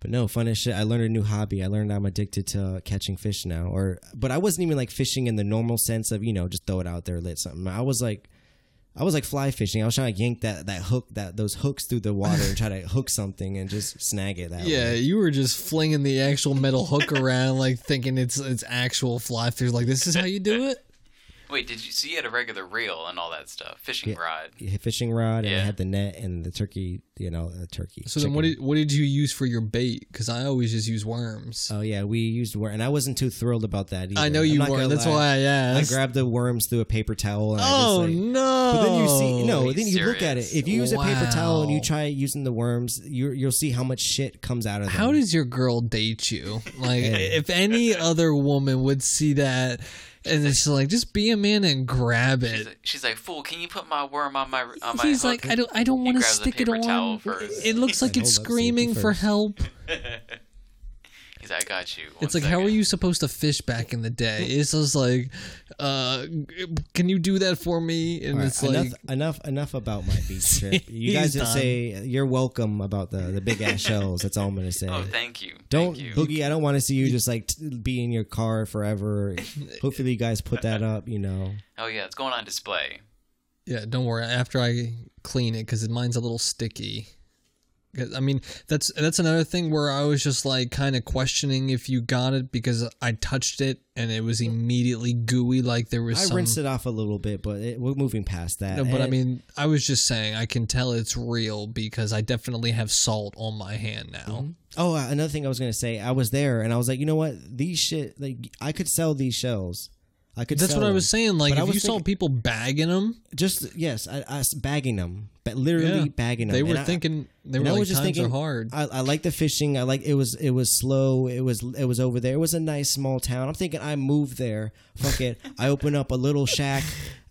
But no, fun as shit. I learned a new hobby. I learned I'm addicted to uh, catching fish now. Or, but I wasn't even like fishing in the normal sense of you know just throw it out there, lit something. I was like I was like fly fishing. I was trying to yank that that hook that those hooks through the water and try to hook *laughs* something and just snag it that Yeah, way. you were just flinging the actual metal hook around, like thinking it's it's actual fly fish. Like this is how you do it. Wait, did you see you had a regular reel and all that stuff? Fishing Yeah. rod. You fishing rod and Yeah. I had the net and the turkey. You know, the turkey. So then, what did what did you use for your bait? Because I always just use worms. Oh yeah, we used worms. and I wasn't too thrilled about that. Either. I know you weren't. That's lie. why I I grabbed the worms through a paper towel. And oh I just, oh, like, no! But then you see, no. Are you Then you look at it. If you use a paper towel and you try using the worms, you you'll see how much shit comes out of them. How does your girl date you? Like, *laughs* Hey. if any other woman would see that, and it's like, just be a man and grab She's it. like, she's like, fool, can you put my worm on my on uh, my He's hook? like, I don't, I don't want to stick it paper towel on. first. It looks like it's screaming for help. *laughs* He's like, I got you. It's One like, how are you supposed to fish back in the day? It's just like, uh, can you do that for me? And All right, it's like, enough, enough, enough about my beach *laughs* trip. You guys just done. say you're welcome about the the big ass shells. That's all I'm gonna say. Oh, thank you. Don't thank you. boogie. I don't want to see you just like t- be in your car forever. Hopefully, you guys put that up. You know, Oh yeah, it's going on display. Yeah, don't worry. After I clean it, because mine's a little sticky. I mean, that's that's another thing where I was just like kind of questioning if you got it because I touched it and it was immediately gooey, like there was I some. rinsed it off a little bit, but it, we're moving past that. No, but I mean, I was just saying I can tell it's real because I definitely have salt on my hand now. Oh, uh, another thing I was gonna say, I was there and I was like, you know what? These shit, like, I could sell these shells. I could. That's what I was saying. Like, But if you saw people bagging them, Just yes, I, I bagging them, but literally yeah, bagging them. they were And I- thinking they were I like was just times thinking, are hard. I, I like the fishing. I like it was it was slow. It was it was over there. It was a nice small town. I'm thinking I moved there. Fuck it. I open up a little shack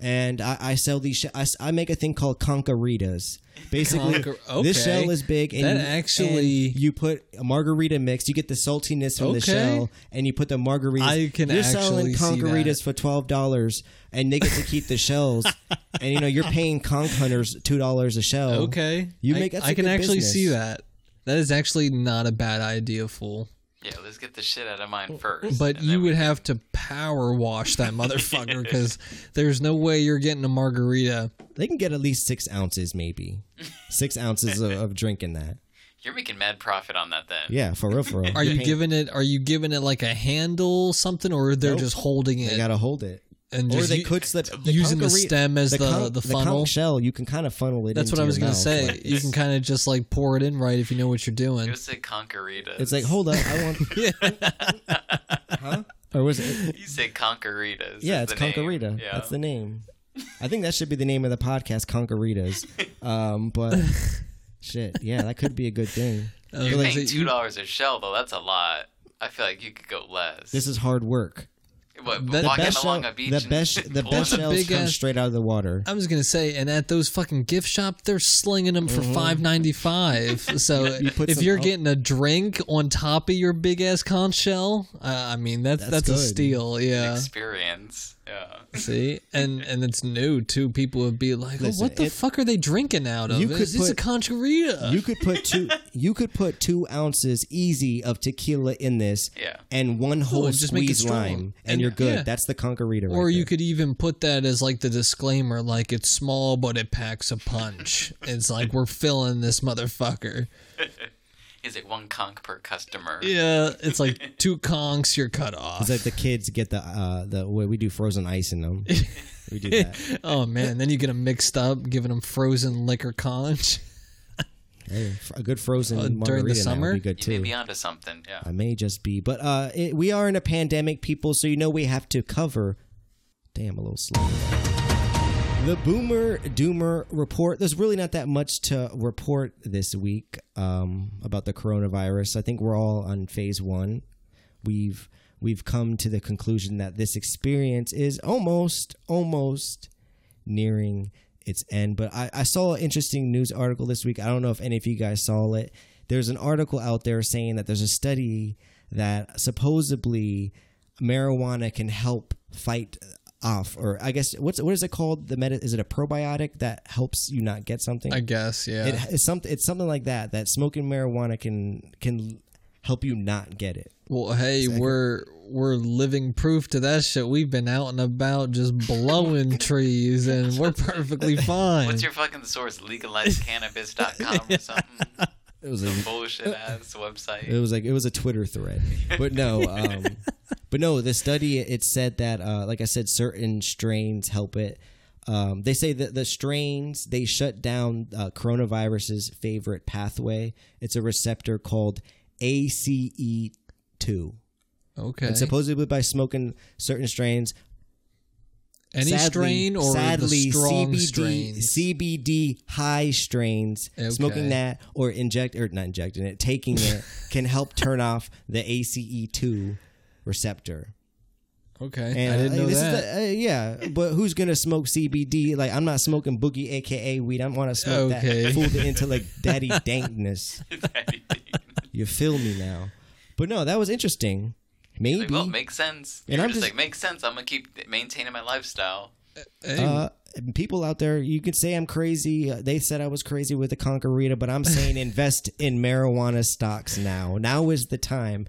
and I, I sell these. Sh- I, I make a thing called concharitas. Basically, Conchar- this shell is big. And That actually- and you put a margarita mix. You get the saltiness from the shell, and you put the margaritas. I can You're selling concharitas for twelve dollars, and they get to keep the shells. *laughs* and you know you're paying conch hunters two dollars a shell. Okay, You make- I, I, can actually business. see that. That is actually not a bad idea, fool. Yeah, let's get the shit out of mine first. But you would can- have to power wash that motherfucker *laughs* because there's no way you're getting a margarita. They can get at least six ounces, maybe six ounces of, of drinking that. You're making mad profit on that then. Yeah, for real, for real. Are You're you paying- giving it? Are you giving it like a handle, something, or they're Nope. just holding it? They gotta hold it, and or just they u- could slip the using the stem as the conch- the, conch funnel? shell. You can kind of funnel it. That's what I was gonna mouth, say. like- You can kind of just like pour it in right if you know what you're doing. You said concharitas. It's like, hold up, I want. *laughs* *laughs* huh? Or was it? You said concharitas. Yeah, it's the. Concarita. Yeah. That's the name. I think that should be the name of the podcast, Concaritas. *laughs* Um, but shit, yeah, that could be a good thing. Uh, You're like, paying two dollars a shell though. That's a lot. I feel like you could go less. This is hard work. What, the walking best along shell, a beach. the best, *laughs* the best shells big come ass- straight out of the water. I was gonna say, and at those fucking gift shop, they're slinging them for five ninety five. *laughs* So Mm-hmm. You if you're out- getting a drink on top of your big ass conch shell, uh, I mean that's That's that's, a steal. Yeah. experience. Yeah. See, and and it's new too. People would be like, oh, "What the it- fuck are they drinking out of? You could Is this a put- You could put two. *laughs* You could put two ounces easy of tequila in this, Yeah. and one whole just make it squeeze lime, and, And- you're good. yeah. That's the Concarita. Right or you there. could even put that as like the disclaimer, like it's small but it packs a punch. it's like we're filling this motherfucker. *laughs* Is it one conch per customer? Yeah, it's like *laughs* two conchs, you're cut off. It's like the kids get the uh the way we do frozen ice in them. we do that. *laughs* oh man, then you get them mixed up, giving them frozen liquor conch. *laughs* Hey, f- a good frozen Uh, during the summer? would be good You may too. be onto something. Yeah. I may just be, but uh, it, we are in a pandemic, people. So you know we have to cover. Damn, a little slow. The Boomer Doomer report. There's really not that much to report this week um, about the coronavirus. I think we're all on phase one. We've we've come to the conclusion that this experience is almost almost nearing its end. But I, I saw an interesting news article this week. I don't know if any of you guys saw it. There's an article out there saying that there's a study that supposedly marijuana can help fight off, or I guess what's what is it called? The meta is it a probiotic that helps you not get something? I guess, yeah. It, it's something. It's something like that. That smoking marijuana can can help you not get it. Well, hey, we're we're living proof to that shit. We've been out and about just blowing *laughs* trees, and we're perfectly fine. What's your fucking source? LegalizeCannabis.com or *laughs* something? It was Some a, bullshit ass website. it was like it was a Twitter thread, but no, *laughs* um, but no. The study it said that, uh, like I said, certain strains help it. Um, they say that the strains they shut down uh, coronavirus's favorite pathway. It's a receptor called ACE2. okay? And supposedly by smoking certain strains, Any sadly- strain or sadly, the strong CBD, strains? CBD high strains, Okay. smoking that or inject or not injecting it, taking it can help turn off the ACE2 receptor. okay, And I didn't uh, know this that. Is the, uh, yeah, but who's gonna smoke CBD? Like I'm not smoking boogie, aka weed. I don't want to smoke Okay. that fool into like *laughs* *laughs* daddy dankness. You feel me now? But no, that was interesting. Maybe like, well, makes sense. And You're I'm just, just- like, makes sense. I'm gonna keep maintaining my lifestyle. Hey, Uh, people out there, you could say I'm crazy. Uh, They said I was crazy with the Conquerita, but I'm saying *laughs* invest in marijuana stocks now. Now is the time.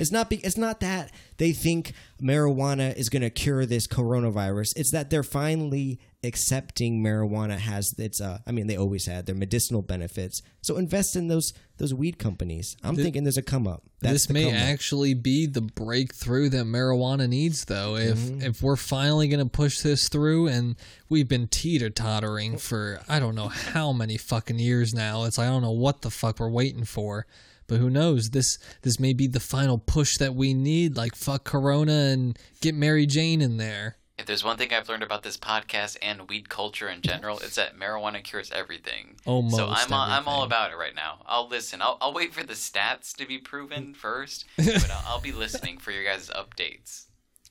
It's not. Be, it's not that they think marijuana is going to cure this coronavirus. It's that they're finally accepting marijuana has its. Uh, I mean, they always had their medicinal benefits. So invest in those those weed companies. I'm thinking there's a come up. That's this may actually be the breakthrough that marijuana needs, though. If Mm-hmm. if we're finally going to push this through, and we've been teeter tottering for I don't know how many fucking years now. It's like I don't know what the fuck we're waiting for. But who knows? This this may be the final push that we need. Like fuck Corona and get Mary Jane in there. If there's one thing I've learned about this podcast and weed culture in general, it's that marijuana cures everything. Almost so I'm all, I'm all about it right now. I'll listen. I'll, I'll wait for the stats to be proven *laughs* first, but I'll, I'll be listening for your guys' updates.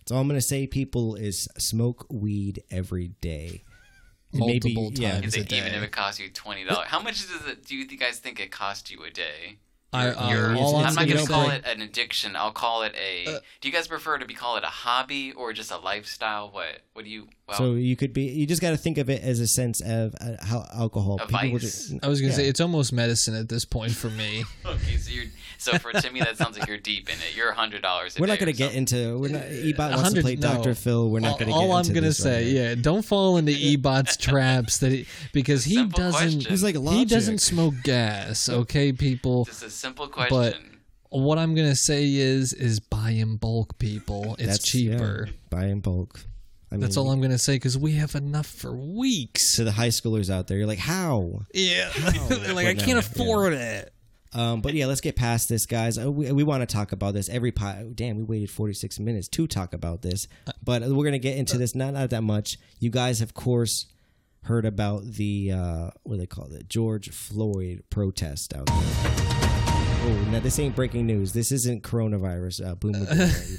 So all I'm gonna say, people, is smoke weed every day. And Multiple yeah, times. Is a day. even if it costs you twenty dollars? How much does it? Do you guys think it costs you a day? I, uh, You're- all it's- I'm I'm not gonna gonna say- call it an addiction. I'll call it a. Uh, do you guys prefer to be call it a hobby or just a lifestyle? What? What do you? Well, So you could be. You just got to think of it as a sense of uh, how alcohol. A vice. ju- I was gonna yeah. say it's almost medicine at this point for me. *laughs* okay. So you're. So for to me, that sounds like you're deep in it. You're a hundred dollars. We're not going gonna get into. We're not. Ebot wants to play no. Doctor Phil. We're not gonna. Get into it. All get I'm gonna this right say, yeah, don't fall into *laughs* Ebot's traps that he, because he doesn't. question. He's like He doesn't smoke gas, okay, people. Just a simple question. But what I'm gonna say is, is buy in bulk, people. It's That's cheaper. yeah, buy in bulk. I mean, That's all I'm gonna say because we have enough for weeks. to the high schoolers out there. You're like, how? Yeah, they're *laughs* like I But can't no, afford it. Um, but yeah, let's get past this, guys. Uh, we we want to talk about this every pot. Damn, we waited 46 minutes to talk about this, but we're gonna get into this not not that much. You guys, of course, heard about the uh, what do they call it, George Floyd protest out there. Oh, now this ain't breaking news. This isn't coronavirus. Uh, boom, *laughs* boom,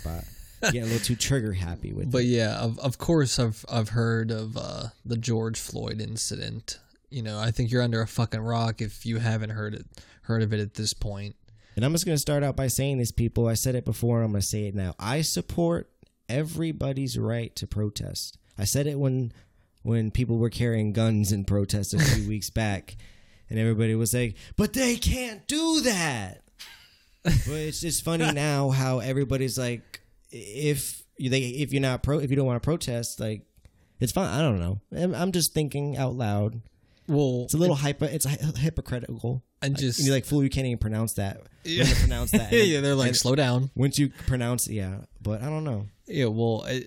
boom. Getting a little too trigger happy with. It. But it. yeah, of of course I've I've heard of uh, the George Floyd incident. You know, I think you're under a fucking rock if you haven't heard it heard of it at this point. And I'm just going to start out by saying this, people. I said it before. I'm going to say it now. I support everybody's right to protest. I said it when when people were carrying guns in protest a few *laughs* weeks back, and everybody was like, "But they can't do that." *laughs* but it's just funny now how everybody's like, if you they if you're not pro if you don't want to protest, like it's fine. I don't know. I'm, I'm just thinking out loud. Well, It's a little hypo. It's hypocritical. And Like, just- you're like fool. You can't even pronounce that. Yeah. Pronounce that. *laughs* yeah, they're like slow down. Once you pronounce, yeah. But I don't know. Yeah, well, I,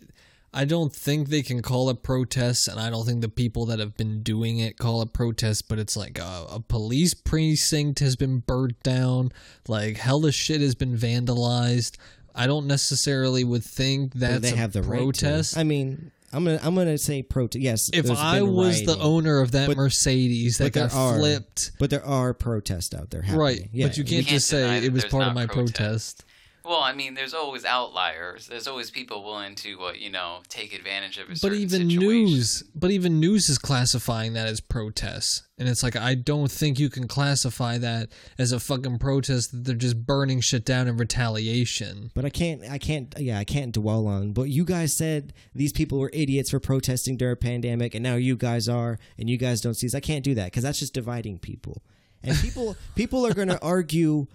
I don't think they can call it protests, and I don't think the people that have been doing it call it protests. But it's like a, a police precinct has been burnt down, like hell. hella shit has been vandalized. I don't necessarily would think that they a have the protest. right to. I mean, I'm gonna I'm gonna say protest. Yes. if I been was the owner of that But- Mercedes that but there got are- flipped, but there are protests out there. Happening. right? Yeah. but you can't, can't just say it was part of my protest. protest. Well, I mean, there's always outliers. There's always people willing to, uh, you know, take advantage of a But certain even situation. news, but even news is classifying that as protests, and it's like I don't think you can classify that as a fucking protest. That they're just burning shit down in retaliation. But I can't, I can't, yeah, I can't dwell on. But you guys said these people were idiots for protesting during a pandemic, and now you guys are, and you guys don't see this. I can't do that because that's just dividing people. And people, *laughs* people are going to argue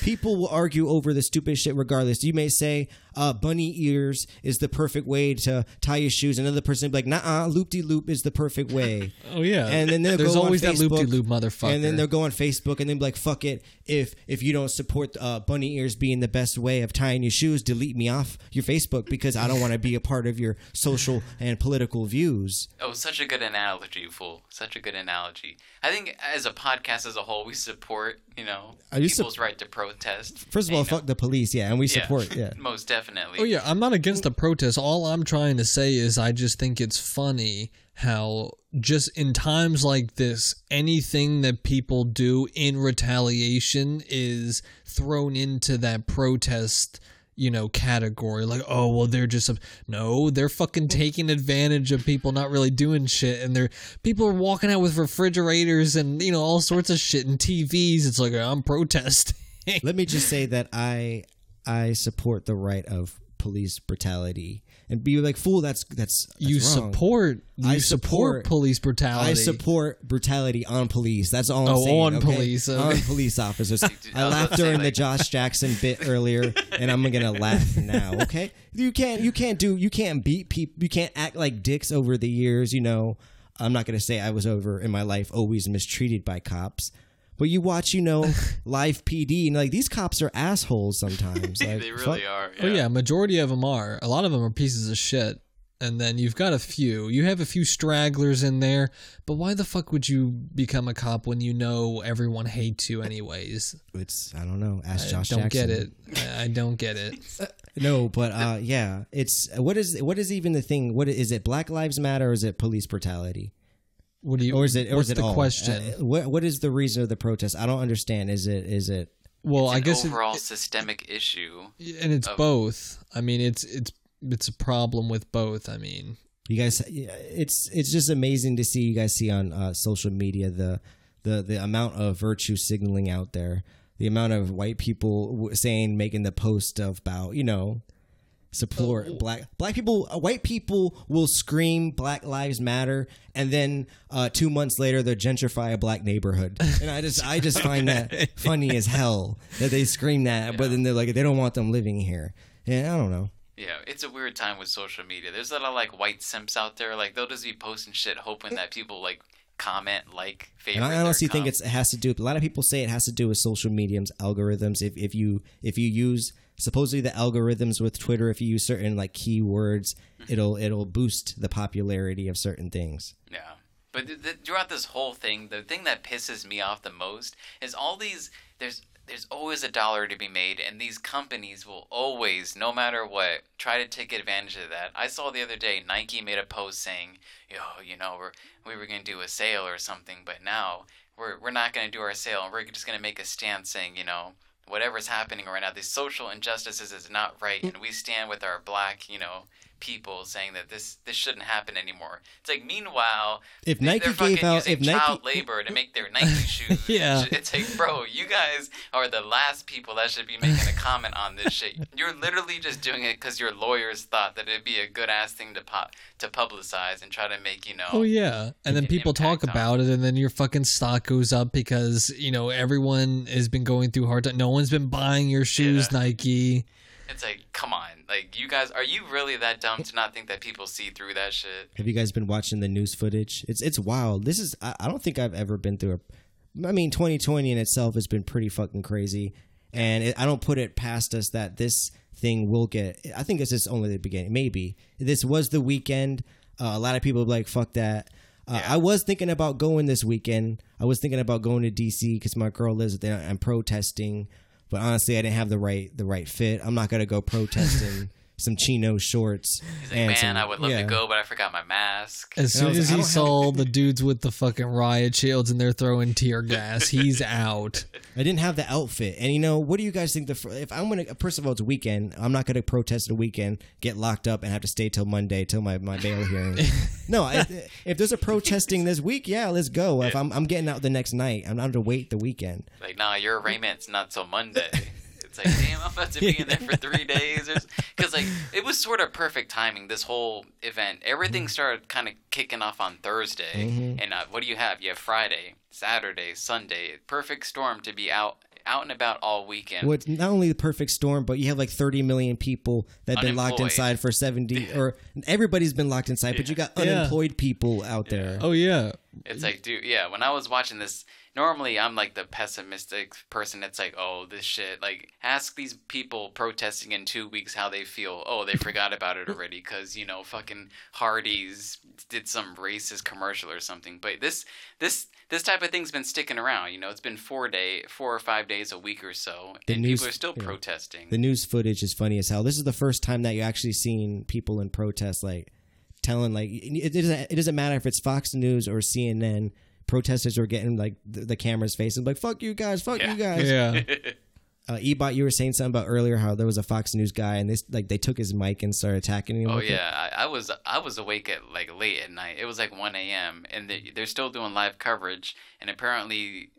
people will argue over the stupid shit regardless. You may say uh, bunny ears is the perfect way to tie your shoes. Another person will be like, nah, loop de loop is the perfect way. *laughs* Oh yeah, And then they'll there's go on always that Facebook, loop de loop motherfucker. And then they'll go on Facebook and then be like, "Fuck it! If if you don't support uh, bunny ears being the best way of tying your shoes, delete me off your Facebook because I don't want to be a part of your social and political views." Oh, such a good analogy, fool. Such a good analogy. I think as a podcast as a whole, we support, you know, Are you sup- people's right to protest. First of all, You know? fuck the police, yeah, and we Yeah, support, yeah. *laughs* most definitely. Oh yeah, I'm not against the protest. All I'm trying to say is I just think it's funny how just in times like this, anything that people do in retaliation is thrown into that protest, you know, category. Like, oh well, they're just no, they're fucking taking advantage of people not really doing shit, and they're people are walking out with refrigerators and you know all sorts of shit and TVs. It's like I'm protesting. Let me just say that I I support the right of police brutality and be like, "Fool, that's that's, that's you wrong." support you I support, support- police brutality. I support brutality on police. That's all I'm Oh, saying. on okay? police, on police *laughs* officers. I I laughed about to say, during the Josh Jackson bit earlier, and I'm gonna laugh now. *laughs* Okay, you can't you can't do you can't beat people. You can't act like dicks over the years. You know, I'm not gonna say I was over in my life always mistreated by cops. But you watch, you know, *laughs* live PD, and like these cops are assholes sometimes. *laughs* Like, they really fuck- are. Oh yeah, majority of them are. A lot of them are pieces of shit. And then you've got a few. You have a few stragglers in there, but why the fuck would you become a cop when you know everyone hates you anyways? It's I don't know. Ask I Josh don't Jackson. get it. I I don't get it. *laughs* No, but uh, yeah, it's what is what is even the thing? What is it? Black Lives Matter or is it police brutality? What do you? or is it or what's is it the all? question? Uh, what what is the reason of the protest? I don't understand. Is it is it well, It's I an guess it- overall systemic issue. and it's of- both. I mean, it's it's it's a problem with both. I mean, you guys? It's it's just amazing to see you guys see on uh, social media the the the amount of virtue signaling out there. The amount of white people saying making the post about you know support black black people uh, white people will scream black lives matter and then uh two months later they'll gentrify a black neighborhood and i just i just find that *laughs* funny as hell that they scream that but then they're like they don't want them living here and i don't know Yeah, it's a weird time with social media. There's a lot of like white simps out there. Like they'll just be posting shit, hoping that people like comment, like, favorite. and i their honestly think it's, it has to do a lot of people say it has to do with social medium's algorithms if, if you if you use supposedly the algorithms with twitter if you use certain like keywords mm-hmm. it'll it'll boost the popularity of certain things Yeah. But th- th- throughout this whole thing, the thing that pisses me off the most is all these. There's there's always a dollar to be made, and these companies will always, no matter what, try to take advantage of that. I saw the other day Nike made a post saying, "Yo, you know, we're we were gonna do a sale or something, but now we're we're not gonna do our sale, and we're just gonna make a stand saying, you know." Whatever's happening right now, these social injustices is not right, and we stand with our black, you know, people saying that this this shouldn't happen anymore. It's like meanwhile, If Nike gave out- using if Nike- child labor to make their Nike *laughs* shoes. Yeah. it's like, bro, you guys are the last people that should be making a comment on this shit. *laughs* You're literally just doing it because your lawyers thought that it'd be a good ass thing to pop to publicize and try to make you know. Oh yeah, and then people talk about it, and then your fucking stock goes up because you know everyone has been going through hard time. No one's been buying your shoes, Yeah. Nike. It's like, come on, like you guys, are you really that dumb to not think that people see through that shit? Have you guys been watching the news footage? It's it's wild. This is I, I don't think I've ever been through a. I mean, 2020 in itself has been pretty fucking crazy, and it, I don't put it past us that this thing will get. I think this is only the beginning. Maybe this was the weekend. Uh, a lot of people like, "Fuck that." Uh, I was thinking about going this weekend. I was thinking about going to DC because my girl lives there. I'm protesting, but honestly, I didn't have the right the right fit. I'm not gonna go protesting *laughs* some chino shorts. He's like, and man, some- I would love yeah. to go, but I forgot my mask. As And soon was as he don't saw the *laughs* dudes with the fucking riot shields and they're throwing tear *laughs* gas, he's out. I didn't have the outfit, and you know, what do you guys think? The if I'm gonna, first of all, it's a weekend. I'm not gonna protest a weekend, get locked up, and have to stay till Monday till my my bail hearing. *laughs* no, I, if there's a protesting this week, yeah, let's go. If I'm I'm getting out the next night, I'm not going to wait the weekend. Like, nah, your arraignment's not till Monday. It's like, damn, I'm about to be in there for three *laughs* days. Because, like, it was sort of perfect timing, this whole event. Everything started kind of kicking off on Thursday. And uh, what do you have? You have Friday, Saturday, Sunday. Perfect storm to be out out and about all weekend. Well, it's not only the perfect storm, but you have like 30 million people that have been locked inside for 70, *laughs* or everybody's been locked inside, but you got Yeah. unemployed people out there. Oh yeah. It's like, dude, yeah. When I was watching this, normally I'm like the pessimistic person. That's like, oh, this shit. Like, ask these people protesting in two weeks how they feel. Oh, they forgot about it already because you know, fucking Hardee's did some racist commercial or something. But this, this, this type of thing's been sticking around. You know, it's been four day, four or five days a week or so, The and news- people are still yeah. protesting. The news footage is funny as hell. This is the first time that you actually seen people in protest like telling like it doesn't it doesn't matter if it's Fox News or CNN. Protesters were getting like the, the camera's faces like "fuck you guys, fuck Yeah. you guys." Yeah. *laughs* Uh, Ebot, you were saying something about earlier how there was a Fox News guy and this like they took his mic and started attacking him. Oh yeah, I, I was I was awake at like late at night. It was like one a.m. and they, they're still doing live coverage. And apparently,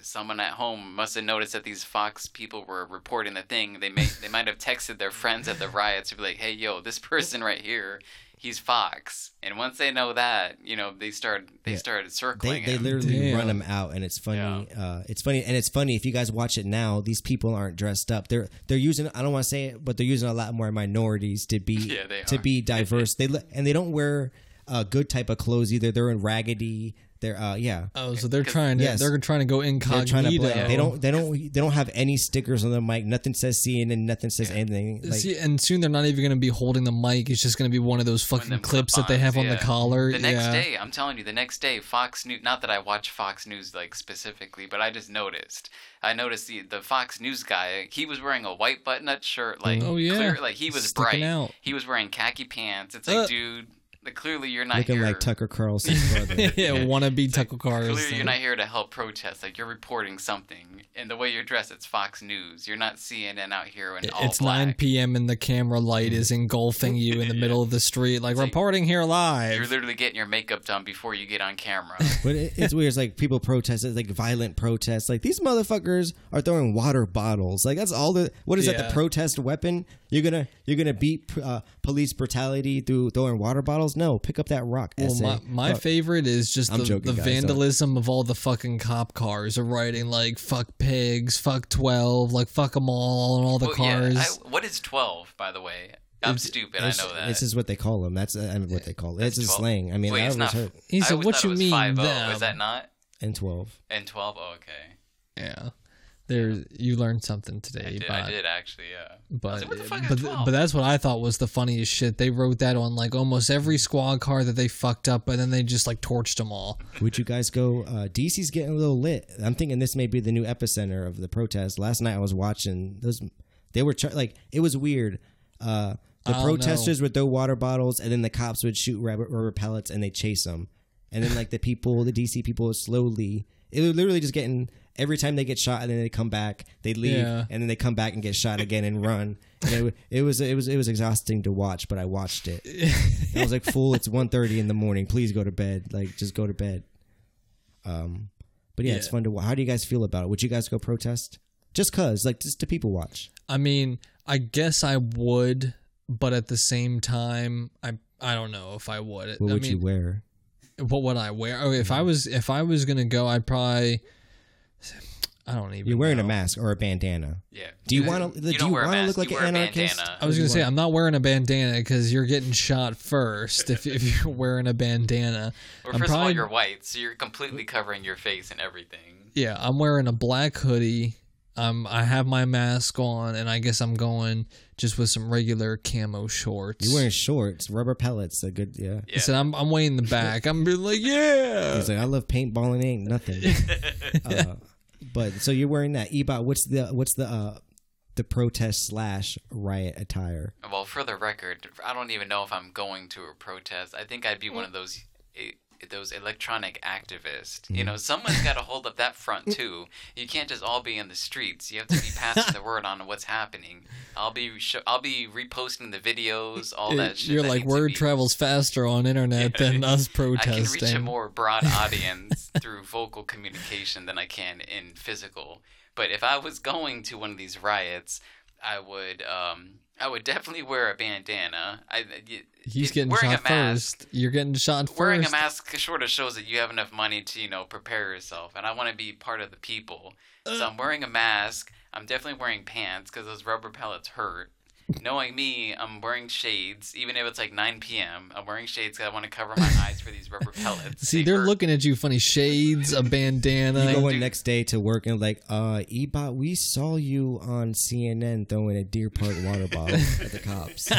someone at home must have noticed that these Fox people were reporting the thing. They may they might have texted their friends at the riots to be like, "Hey, yo, this person right here, he's Fox." And once they know that, you know, they start they Yeah. started circling they him. literally Damn. run him out, and it's funny. Uh, it's funny, and it's funny if you guys watch it now. These people aren't dressed up. They're they're using. I don't want to say it, but they're using a lot more minorities to be *laughs* Yeah, to be diverse. they and they don't wear a good type of clothes either. They're in raggedy. They're uh, yeah. Oh, so they're trying to Yes. they're trying to go They're incognito. trying to blend. They don't. They don't. They don't have any stickers on the mic. Nothing says CNN. Nothing says anything. Like, See, and soon they're not even going to be holding the mic. It's just going to be one of those fucking them clips that they have on the yeah. collar. The next yeah. day, I'm telling you, the next day, Fox News. Not that I watch Fox News like specifically, but I just noticed. I noticed the the Fox News guy. He was wearing a white button-up shirt, like Oh, yeah. clear, like he was Sticking bright. out. He was wearing khaki pants. It's like, Uh. dude, like, clearly you're not looking here. like Tucker Carlson's *laughs* brother. yeah, wannabe Tucker Carlson. Clearly, you're not here to help protest. Like you're reporting something, and the way you're dressed, it's Fox News. You're not CNN out here in all It's black. 9 p.m. and the camera light is engulfing you in the middle of the street, like like- reporting here live. You're literally getting your makeup done before you get on camera. *laughs* But it, it's weird. It's like people protest. It's like violent protests. Like these motherfuckers are throwing water bottles. Like that's all the. What is that? The protest weapon? You're gonna you're gonna beat uh, police brutality through throwing water bottles? No, pick up that rock. Well, essay. my, my favorite is just I'm the, joking, the guys, don't- vandalism of all the fucking cop cars are writing like "fuck pigs," "fuck 12," like "fuck them all" on all the Well, cars. Yeah, I, what is 12, by the way? I'm It's- stupid. I This- know that. This is what they call them. That's uh, what they call it. It's a slang. I mean, Wait, I it's was not. heard He said, always "What thought you it was mean, 5-0. Is that not? in twelve. And 12? Oh, okay. yeah, there you learned something today, I did, but I did actually, yeah. But like, what the fuck is but 12? but that's what I thought was the funniest shit. They wrote that on like almost every squad car that they fucked up, and then they just like torched them all. Would you guys go? Uh, DC's getting a little lit. I'm thinking this may be the new epicenter of the protest. Last night I was watching those. They were tr- like it was weird. Uh, the Oh, protesters would throw water bottles, and then the cops would shoot rubber, rubber pellets, and they chase them. And then like the people, the DC people, slowly. It was literally just getting every time they get shot, and then they come back, they leave, Yeah. and then they come back and get shot again and run. And it, it was it was it was exhausting to watch, but I watched it. I was like, "Fool, it's 1.30 in the morning. Please go to bed. Like, just go to bed." Um, but yeah, it's fun to. wa- How do you guys feel about it? Would you guys go protest? Just cause, like, just to people watch. I mean, I guess I would, but at the same time, I I don't know if I would. What I would mean, you wear? what would I wear? Oh, if I was if I was gonna go, I'd probably. I don't even. You're wearing a mask or a bandana. Yeah. Do you wanna- do you wanna look like an anarchist? bandana. I was gonna say I'm not wearing a bandana because you're getting shot first if if you're *laughs* wearing a bandana. Well, I'm first of all, probably- you're white, so you're completely covering your face and everything. Yeah, I'm wearing a black hoodie. Um, I have my mask on, and I guess I'm going just with some regular camo shorts. You're wearing shorts, rubber pellets. A good, yeah. Yeah. He said, "I'm I'm way in the back. *laughs* I'm being like, yeah." He's like, I love paintballing. Ain't nothing. *laughs* uh, but so you're wearing that ebot. What's the what's the uh the protest slash riot attire? Well, for the record, I don't even know if I'm going to a protest. I think I'd be one of those eh, those electronic activists. You know, someone's got to hold up that front *laughs* too. You can't just all be in the streets. You have to be passing the word on what's happening. I'll be sh- I'll be reposting the videos, all that shit. You're that like word travels faster on internet *laughs* than us protesting. I can reach a more broad *laughs* audience through vocal communication than I can in physical. But if I was going to one of these riots, I would um, I would definitely wear a bandana. I, He's getting shot a mask, first. You're getting shot first. Wearing a mask sort of shows that you have enough money to, you know, prepare yourself. And I want to be part of the people. So I'm wearing a mask. I'm definitely wearing pants because those rubber pellets hurt. Knowing me, I'm wearing shades. Even if it's like 9 p.m., I'm wearing shades because I want to cover my eyes for these rubber pellets. *laughs* See, They they're hurt. looking at you funny. Shades, a bandana. You go in next day to work and like, uh, Ebot, we saw you on CNN throwing a Deer Park water bottle *laughs* at the cops.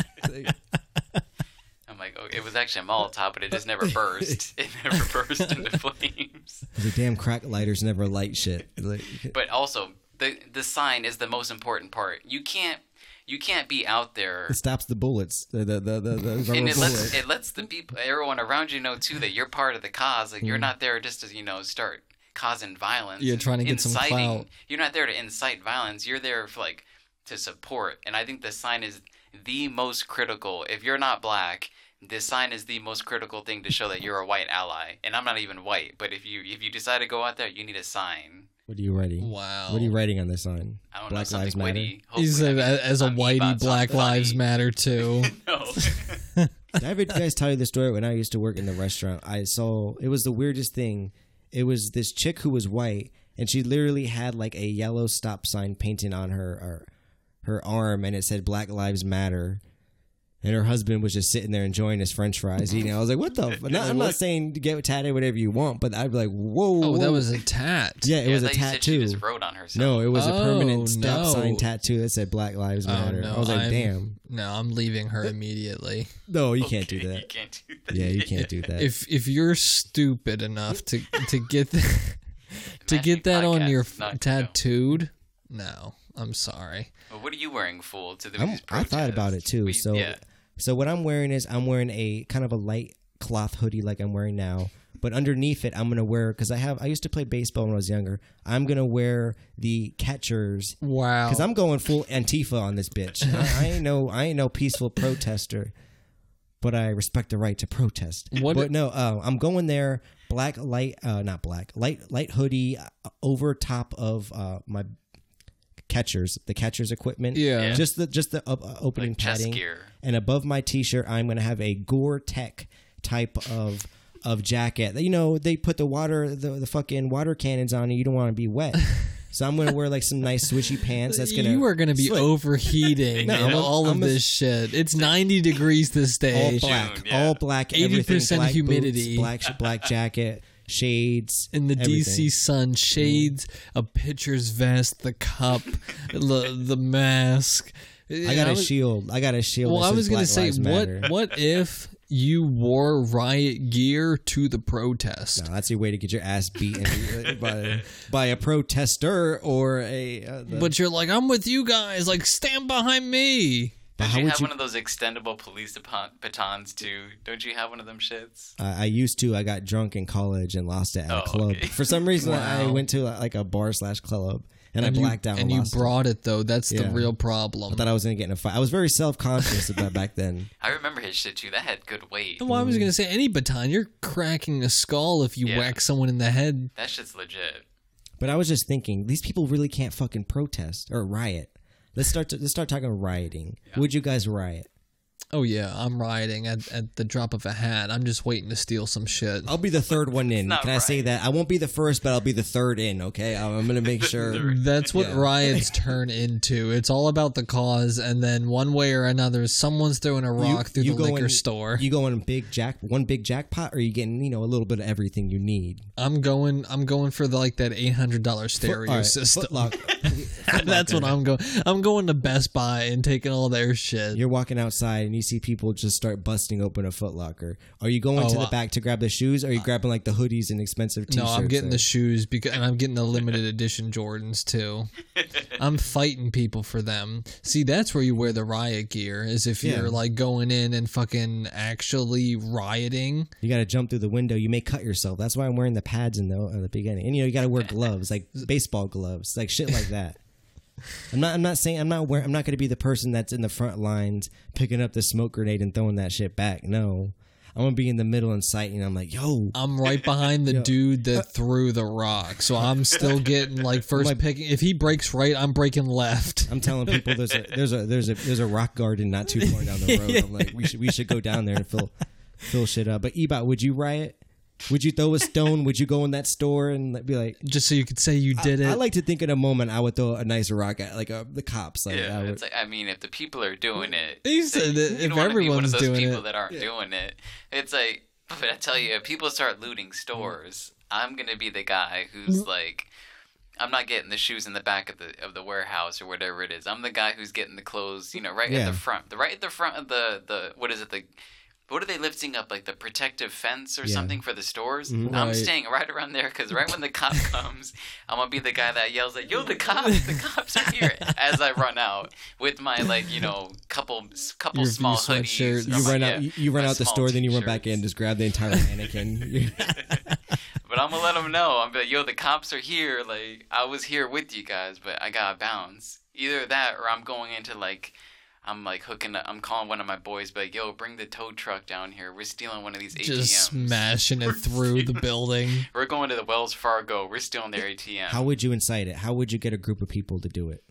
I'm like, oh, it was actually a Molotov, but it just never burst. *laughs* It never burst into flames. the damn crack lighters never light shit. Like, But also, the the sign is the most important part. You can't you can't be out there it stops the bullets. The the the, the, the and it lets bullet. it lets the people everyone around you know too that you're part of the cause. Like Mm. you're not there just to you know start causing violence. You're trying to get some inciting. clout. You're not there to incite violence. You're there for like to support. And I think the sign is the most critical. If you're not black, this sign is the most critical thing to show that you're a white ally. And I'm not even white, but if you if you decide to go out there, you need a sign. What are you writing? Wow. What are you writing on this sign? I don't Black know Lives Matter. witty. He said, as a I'm whitey, Black Lives funny. Matter too. *laughs* No. *laughs* Did I ever guys tell you the story when I used to work in the restaurant? I saw it was the weirdest thing. It was this chick who was white, and she literally had like a yellow stop sign painted on her her, her arm, and it said "Black Lives Matter." And her husband was just sitting there enjoying his French fries, eating. I was like, "What the?" F-? Not, I'm not saying to get tatted whatever you want, but I'd be like, "Whoa!" Oh, that was a tat. yeah, it Yeah, was I a thought you said tattoo. She just wrote on herself. No, it was a Oh, permanent stop no. sign tattoo that said "Black Lives Oh, Matter." no, I was like, I'm- "Damn, No, I'm leaving her immediately. no, you can't do that." You can't do that. Yeah, you can't do that. If if you're stupid enough to to get the, *laughs* to get that on your not, tattooed, no, I'm sorry. Well, what are you wearing, fool? To the I'm, these I thought about it too. We- so, yeah. So what I'm wearing is I'm wearing a kind of a light cloth hoodie like I'm wearing now, but underneath it I'm gonna wear because I have I used to play baseball when I was younger. I'm gonna wear the catchers Wow. because I'm going full Antifa on this bitch. *laughs* I, I ain't no I ain't no peaceful protester, but I respect the right to protest. What- But no, uh, I'm going there. Black light, uh, not black, light light hoodie uh, over top of uh, my catchers, the catchers equipment. Yeah. Yeah. just the just the uh, uh, opening Like chest padding. gear. And above my t-shirt, I'm gonna have a Gore-Tex type of of jacket. You know, they put the water the, the fucking water cannons on, and you don't want to be wet. *laughs* So I'm gonna wear like some nice swishy pants. That's gonna you are going to be slip. overheating *laughs* No, and I'm all of I'm a- this shit. It's 90 degrees this day. all black, June, yeah. all black, 80% humidity. boots, black black jacket, shades, In the everything. DC sun, shades, mm. a pitcher's vest, the cup, *laughs* the, the mask. I got a shield. I got a shield. Well, I was gonna say, Lives what Matter. what *laughs* if you wore riot gear to the protest? No, that's your way to get your ass beaten by by a protester or a. Uh, the- But you're like, I'm with you guys. Like, stand behind me. but Don't you have you? one of those extendable police batons too? Don't you have one of them shits? I I used to. I got drunk in college and lost it at a Oh, club. okay. For some reason, I *laughs* went to like a bar slash club and, And I you- blacked out And and you lost it. brought it though. That's the real problem. I thought I was gonna get in a fight. I was very self conscious about back *laughs* then. I remember his shit too. That had good weight. well, I was gonna say any baton. You're cracking a skull if you Yeah. whack someone in the head. That shit's legit. But I was just thinking, these people really can't fucking protest or riot. Let's start. To, let's start talking rioting. Would you guys riot? Oh yeah, I'm rioting at, at the drop of a hat. I'm just waiting to steal some shit. I'll be the third one in. not Can I say that? I won't be the first, but I'll be the third in. Okay, I'm, I'm gonna make *laughs* sure. That's what Yeah. riots *laughs* turn into. It's all about the cause, and then one way or another, someone's throwing a rock through the liquor in- store. You going big jack, one big jackpot, or you getting you know a little bit of everything you need? I'm going. I'm going for the, like that eight hundred dollar stereo All right, system. Footlock- *laughs* That's what I'm going. I'm going to Best Buy and taking all their shit. You're walking outside and you see people just start busting open a Footlocker. Are you going to Oh, the uh, back to grab the shoes? Or are you grabbing like the hoodies and expensive t-shirts? No, I'm getting there? the shoes because, and I'm getting the limited edition Jordans too. *laughs* I'm fighting people for them. See, that's where you wear the riot gear. Is if Yeah. you're like going in and fucking actually rioting. You got to jump through the window. You may cut yourself. That's why I'm wearing the pads in the at the beginning. And you know you got to wear *laughs* gloves, like baseball gloves, like shit like that. I'm not. I'm not saying. I'm not. Wearing, I'm not going to be the person that's in the front lines picking up the smoke grenade and throwing that shit back. No, I'm gonna be in the middle and sight, and I'm like, yo, I'm right behind the *laughs* Yeah. dude that threw the rock, so I'm still getting like *laughs* first picking. If he breaks right, I'm breaking left. I'm telling people there's a *laughs* there's a there's a there's a rock garden not too far down the road. I'm like, we should we should go down there and fill fill shit up. But Ebot, would you riot? Would you throw a stone? Would you go in that store and be like? Just so you could say you did it. I like to think in a moment I would throw a nice rock at like uh, the cops. Like, Yeah, I would, it's like I mean, if the people are doing it, You said that you if don't wanna be one of everyone's those doing people it. that aren't doing it, it's like. But I tell you, if people start looting stores, I'm gonna be the guy who's like, I'm not getting the shoes in the back of the of the warehouse or whatever it is. I'm the guy who's getting the clothes, you know, right Yeah. at the front, the right at the front of the the what is it the. What are they lifting up, like the protective fence or Yeah. something for the stores? Mhm. I'm staying right around there because right when the cop *laughs* comes, I'm gonna be the guy that yells like, "Yo, the cops! The cops are here!" As I run out with my like, you know, couple couple Your small sweatshirt. hoodies. you run out you, you run out the store, then you run back in, just grab the entire mannequin. *laughs* But I'm gonna let them know. I'm like, "Yo, the cops are here! Like, I was here with you guys, but I gotta bounce." Either that, or I'm going into like. I'm like hooking up. I'm calling one of my boys, but like, yo, bring the tow truck down here. We're stealing one of these ATMs. just smashing it through the building. *laughs* We're going to the Wells Fargo. We're stealing their ATM. How would you incite it? How would you get a group of people to do it?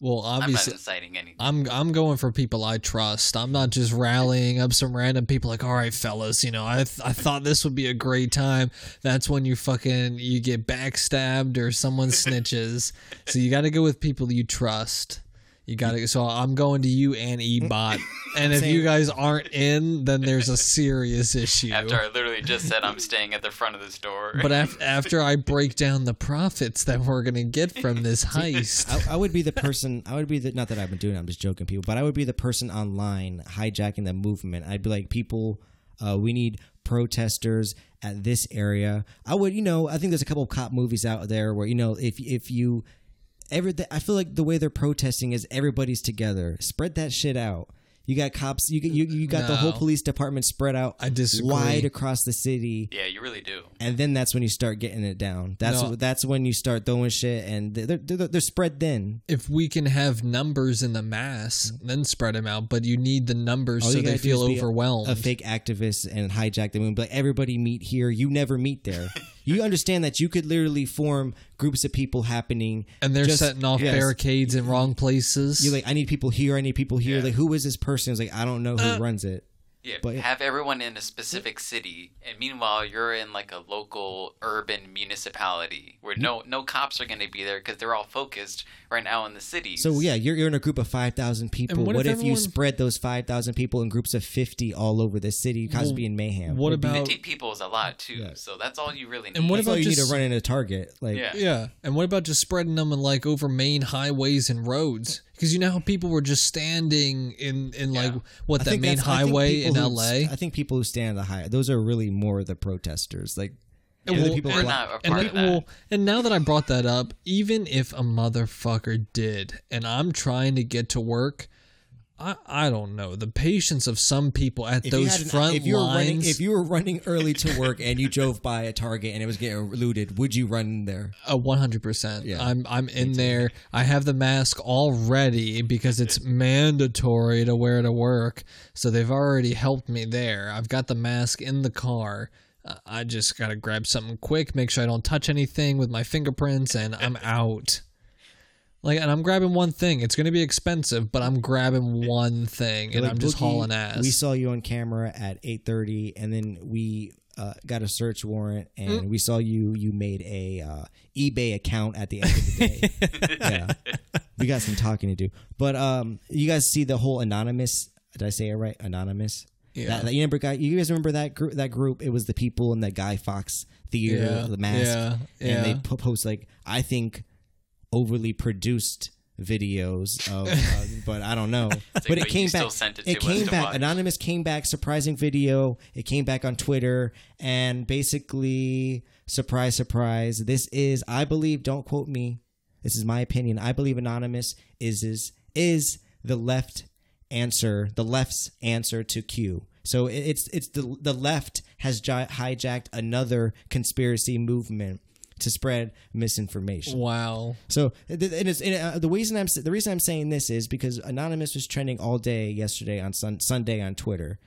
Well, obviously, I'm not obviously, inciting anything. I'm I'm going for people I trust. I'm not just rallying up some random people like, all right, fellas, you know, I th- I thought this would be a great time. That's when you fucking you get backstabbed or someone *laughs* snitches. so you got to go with people you trust. You got to. So I'm going to you and Ebot, *laughs* and if you guys aren't in, then there's a serious issue. After I literally just said I'm staying at the front of the store. but af- after I break down the profits that we're gonna get from this *laughs* heist, I, I would be the person. I would be the not that I've been doing. it, I'm just joking, people. But I would be the person online hijacking the movement. I'd be like, people, uh, we need protesters at this area. I would, you know, I think there's a couple of cop movies out there where you know, if if you every, I feel like the way they're protesting is everybody's together. Spread that shit out. You got cops. You you, you got the whole police department spread out. I disagree. Wide across the city yeah, you really do. and then that's when you start getting it down. That's No. that's when you start throwing shit, and they're they're, they're spread thin. if we can have numbers in the mass, then spread them out. But you need the numbers All so they feel is be a- overwhelmed. A, fake activist and hijack the moon. But everybody meet here. You never meet there. *laughs* you understand that you could literally form groups of people happening, and they're just- setting off yes. barricades in wrong places. You're like, I need people here. I need people here. Yeah. Like, who is this person? It's like, I don't know who uh, runs it. Yeah, But- have everyone in a specific city, and meanwhile you're in like a local urban municipality where mm-hmm. no no cops are going to be there because they're all focused right now in the city. So yeah, you're, you're in a group of five thousand people. And What, what if, if you spread those five thousand people in groups of fifty all over the city, cause Well, being mayhem? what about- fifty people is a lot too. So that's all you really need. And what That's all about you need just- to run in a target? Like, Yeah. yeah, and what about just spreading them in like over main highways and roads? Because you know how people were just standing in in like what I that main that's- I think highway people in who- L.A. I think people who stand on the high, those are really more the protesters. Like, And they're the well, people we're not a and, part it- of that. well, and now that I brought that up, even if a motherfucker did, and I'm trying to get to work, I I don't know the patience of some people at if those an- front if you were running, lines. if you were running early to work and you drove by a Target and it was getting looted, would you run in there? A one hundred percent. Yeah. I'm I'm in there. I have the mask already because it's mandatory to wear to work. So they've already helped me there. I've got the mask in the car. I just gotta grab something quick, make sure I don't touch anything with my fingerprints, and I'm out. Like, and I'm grabbing one thing. It's gonna be expensive, but I'm grabbing one thing, and Like, I'm just Boogie, hauling ass. We saw you on camera at eight thirty, and then we uh, got a search warrant, and Mm. we saw you. You made a uh, eBay account at the end of the day. *laughs* yeah, we got some talking to do. But um, you guys see the whole anonymous? Did I say it right? Anonymous. Yeah. That, that- you remember, guy? You guys remember that group? That group? It was the people in that Guy Fawkes theater, Yeah, the mask, yeah, and they yeah. post like I think overly produced videos of, *laughs* uh, but I don't know. but but it you came still back. sent it it to came to back. watch. Anonymous came back. Surprising video. It came back on Twitter, and basically, surprise, surprise. This is, I believe. Don't quote me. This is my opinion. I believe Anonymous is is is the left answer, the left's answer to Q. So it's it's the the left has hijacked another conspiracy movement to spread misinformation. wow. So it, it is, and, uh, the reason I'm the reason I'm saying this is because Anonymous was trending all day yesterday on sun, Sunday on Twitter.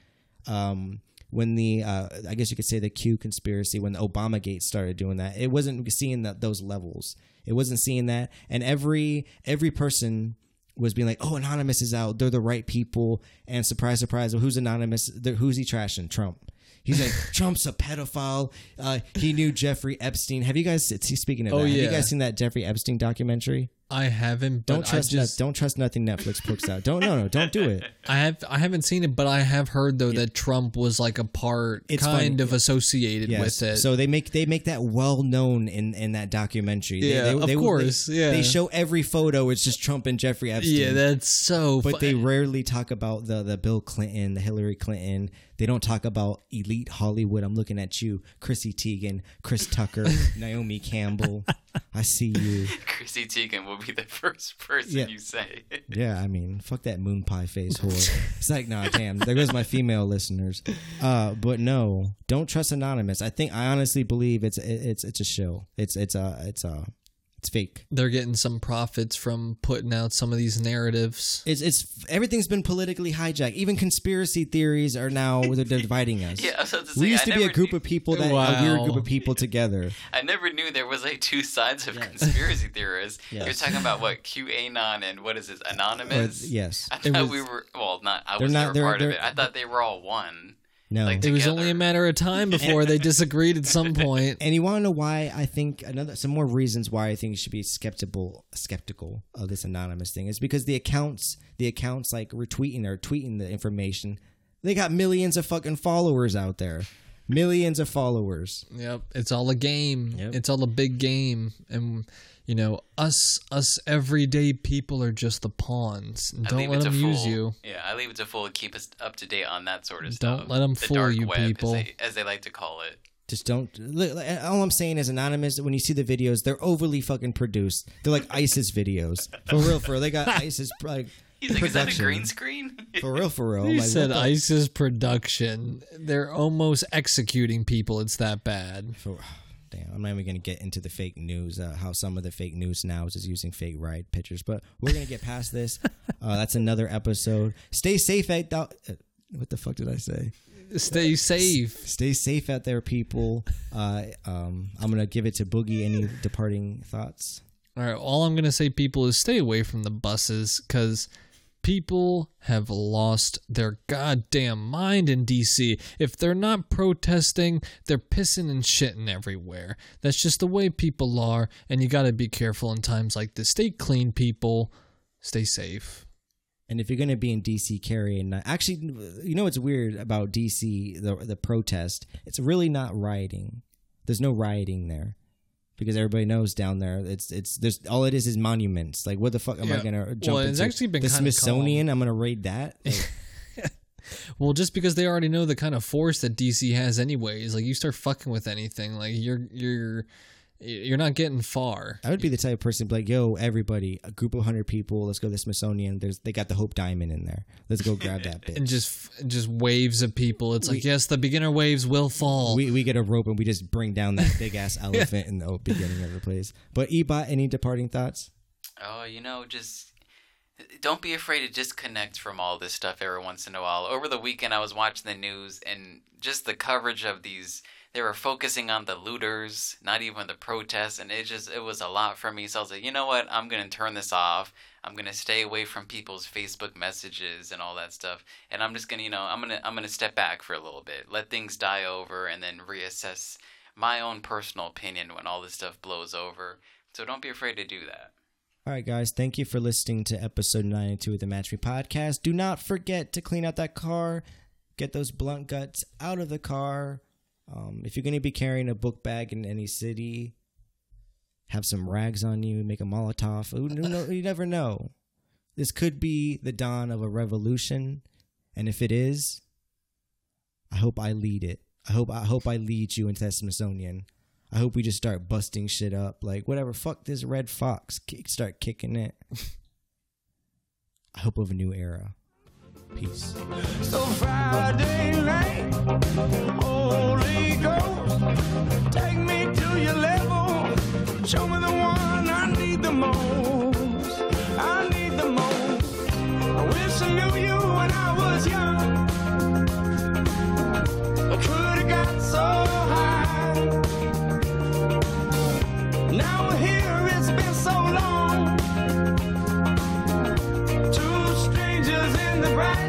Um, when the uh, I guess you could say the Q conspiracy when the Obama Gate started doing that. It wasn't seeing that those levels. It wasn't seeing that, and every every person was being like, "Oh, anonymous is out. They're the right people." And surprise, surprise, well, who's anonymous? They're- Who's he trashing? Trump. He's like, Trump's a pedophile. Uh, he knew Jeffrey Epstein. Have you guys? Speaking of Oh, that, have you guys seen that Jeffrey Epstein documentary? I haven't. Don't trust. I just. no- don't trust nothing Netflix puts out. Don't. No. No. Don't do it. *laughs* I have. I haven't seen it, but I have heard though that Trump was like a part, It's kind funny. of associated Yes. with it. So they make they make that well known in in that documentary. They- Yeah, they, of they, course, They, yeah. They show every photo. It's just Trump and Jeffrey Epstein. yeah, that's so. but fu- they rarely talk about the the Bill Clinton, the Hillary Clinton. They don't talk about elite Hollywood. I'm looking at you, Chrissy Teigen, Chris Tucker, *laughs* Naomi Campbell. I see you. *laughs* Chrissy Teigen will be the first person Yeah. you say. Yeah, I mean, fuck that moon pie face whore. *laughs* It's like, nah, damn. There goes my female listeners. Uh, but no, don't trust anonymous. I think I honestly believe it's it's it's a show. It's it's a it's a it's fake. they're getting some profits from putting out some of these narratives. It's it's everything's been politically hijacked. Even conspiracy theories are now they're dividing us. *laughs* Yeah, I was about to say, we used I to be a group knew- of people that a weird group of people together. *laughs* I never knew there was like two sides of conspiracy theorists. *laughs* You're talking about what QAnon and what is this uh, Or, Anonymous? yes, I It thought was- we were well, not I was not- never they're- part of they're- it. I thought they were all one. No. Like It was only a matter of time before they disagreed at some point. And you want to know why I think another some more reasons why I think you should be skeptical skeptical of this anonymous thing is because the accounts the accounts like retweeting or tweeting the information they got millions of fucking followers out there millions of followers Yep, it's all a game. Yep. It's all a big game, and you know us us everyday people are just the pawns. Don't let it to them use you. Yeah, I leave it to fool to keep us up to date on that sort of stuff. Don't stuff. let 'em The fool dark you web, as people. they- as they like to call it. just don't all I'm saying is anonymous when you see the videos they're overly fucking produced they're like ISIS videos for real for real they got *laughs* ISIS like He's like, is that a green screen? *laughs* for real for real He like, said the- ISIS production. They're almost executing people. It's that bad. for damn i'm not even gonna get into the fake news uh, how some of the fake news now is just using fake ride pictures but we're gonna get past this. *laughs* Uh, that's another episode. Stay safe at uh, what the fuck did i say? Stay safe. stay safe out there people. Uh, um, i'm gonna give it to boogie. Any departing thoughts? All right. All I'm gonna say, people, is stay away from the buses because people have lost their goddamn mind in DC. If they're not protesting, they're pissing and shitting everywhere. That's just the way people are, and you gotta be careful in times like this. Stay clean, people. Stay safe. and if you're gonna be in dc carrying actually you know what's weird about dc the, the protest it's really not rioting there's no rioting there because everybody knows down there it's it's there's all it is is monuments. Like what the fuck am i gonna jump Well, it's into? actually been the smithsonian? I'm gonna raid that? *laughs* Like, Well, just because they already know the kind of force that DC has, anyways, like you start fucking with anything, like you're you're you're not getting far. i would be the type of person to be like yo everybody a group of 100 people let's go to the smithsonian there's they got the hope diamond in there let's go grab that *laughs* bitch and just just waves of people. It's like yes, the beginner waves will fall. we, we get a rope and we just bring down that *laughs* big ass elephant in the beginning of the place. But Ebot, any departing thoughts? Oh, you know, just don't be afraid to disconnect from all this stuff every once in a while. Over the weekend, I was watching the news and just the coverage of these. They were focusing on the looters, not even the protests, and it just it was a lot for me. So I was like, you know what? I'm gonna turn this off. I'm gonna stay away from people's Facebook messages and all that stuff, and I'm just gonna, you know, I'm gonna I'm gonna step back for a little bit, let things die over, and then reassess my own personal opinion when all this stuff blows over. So don't be afraid to do that. All right, guys, thank you for listening to episode 92 of the Match Me podcast. Do not forget to clean out that car, get those blunt guts out of the car. Um, if you're going to be carrying a book bag in any city, have some rags on you, make a Molotov. You never know. This could be the dawn of a revolution, and if it is, I hope I lead it. I hope I hope I lead you into that Smithsonian. I hope we just start busting shit up, like whatever. Fuck this red fox. Kick, start kicking it. *laughs* I hope of a new era. Peace. So Friday night, Holy Ghost, take me to your level. Show me the one I need the most. I need the most. I wish I knew you when I was young. I could have got right.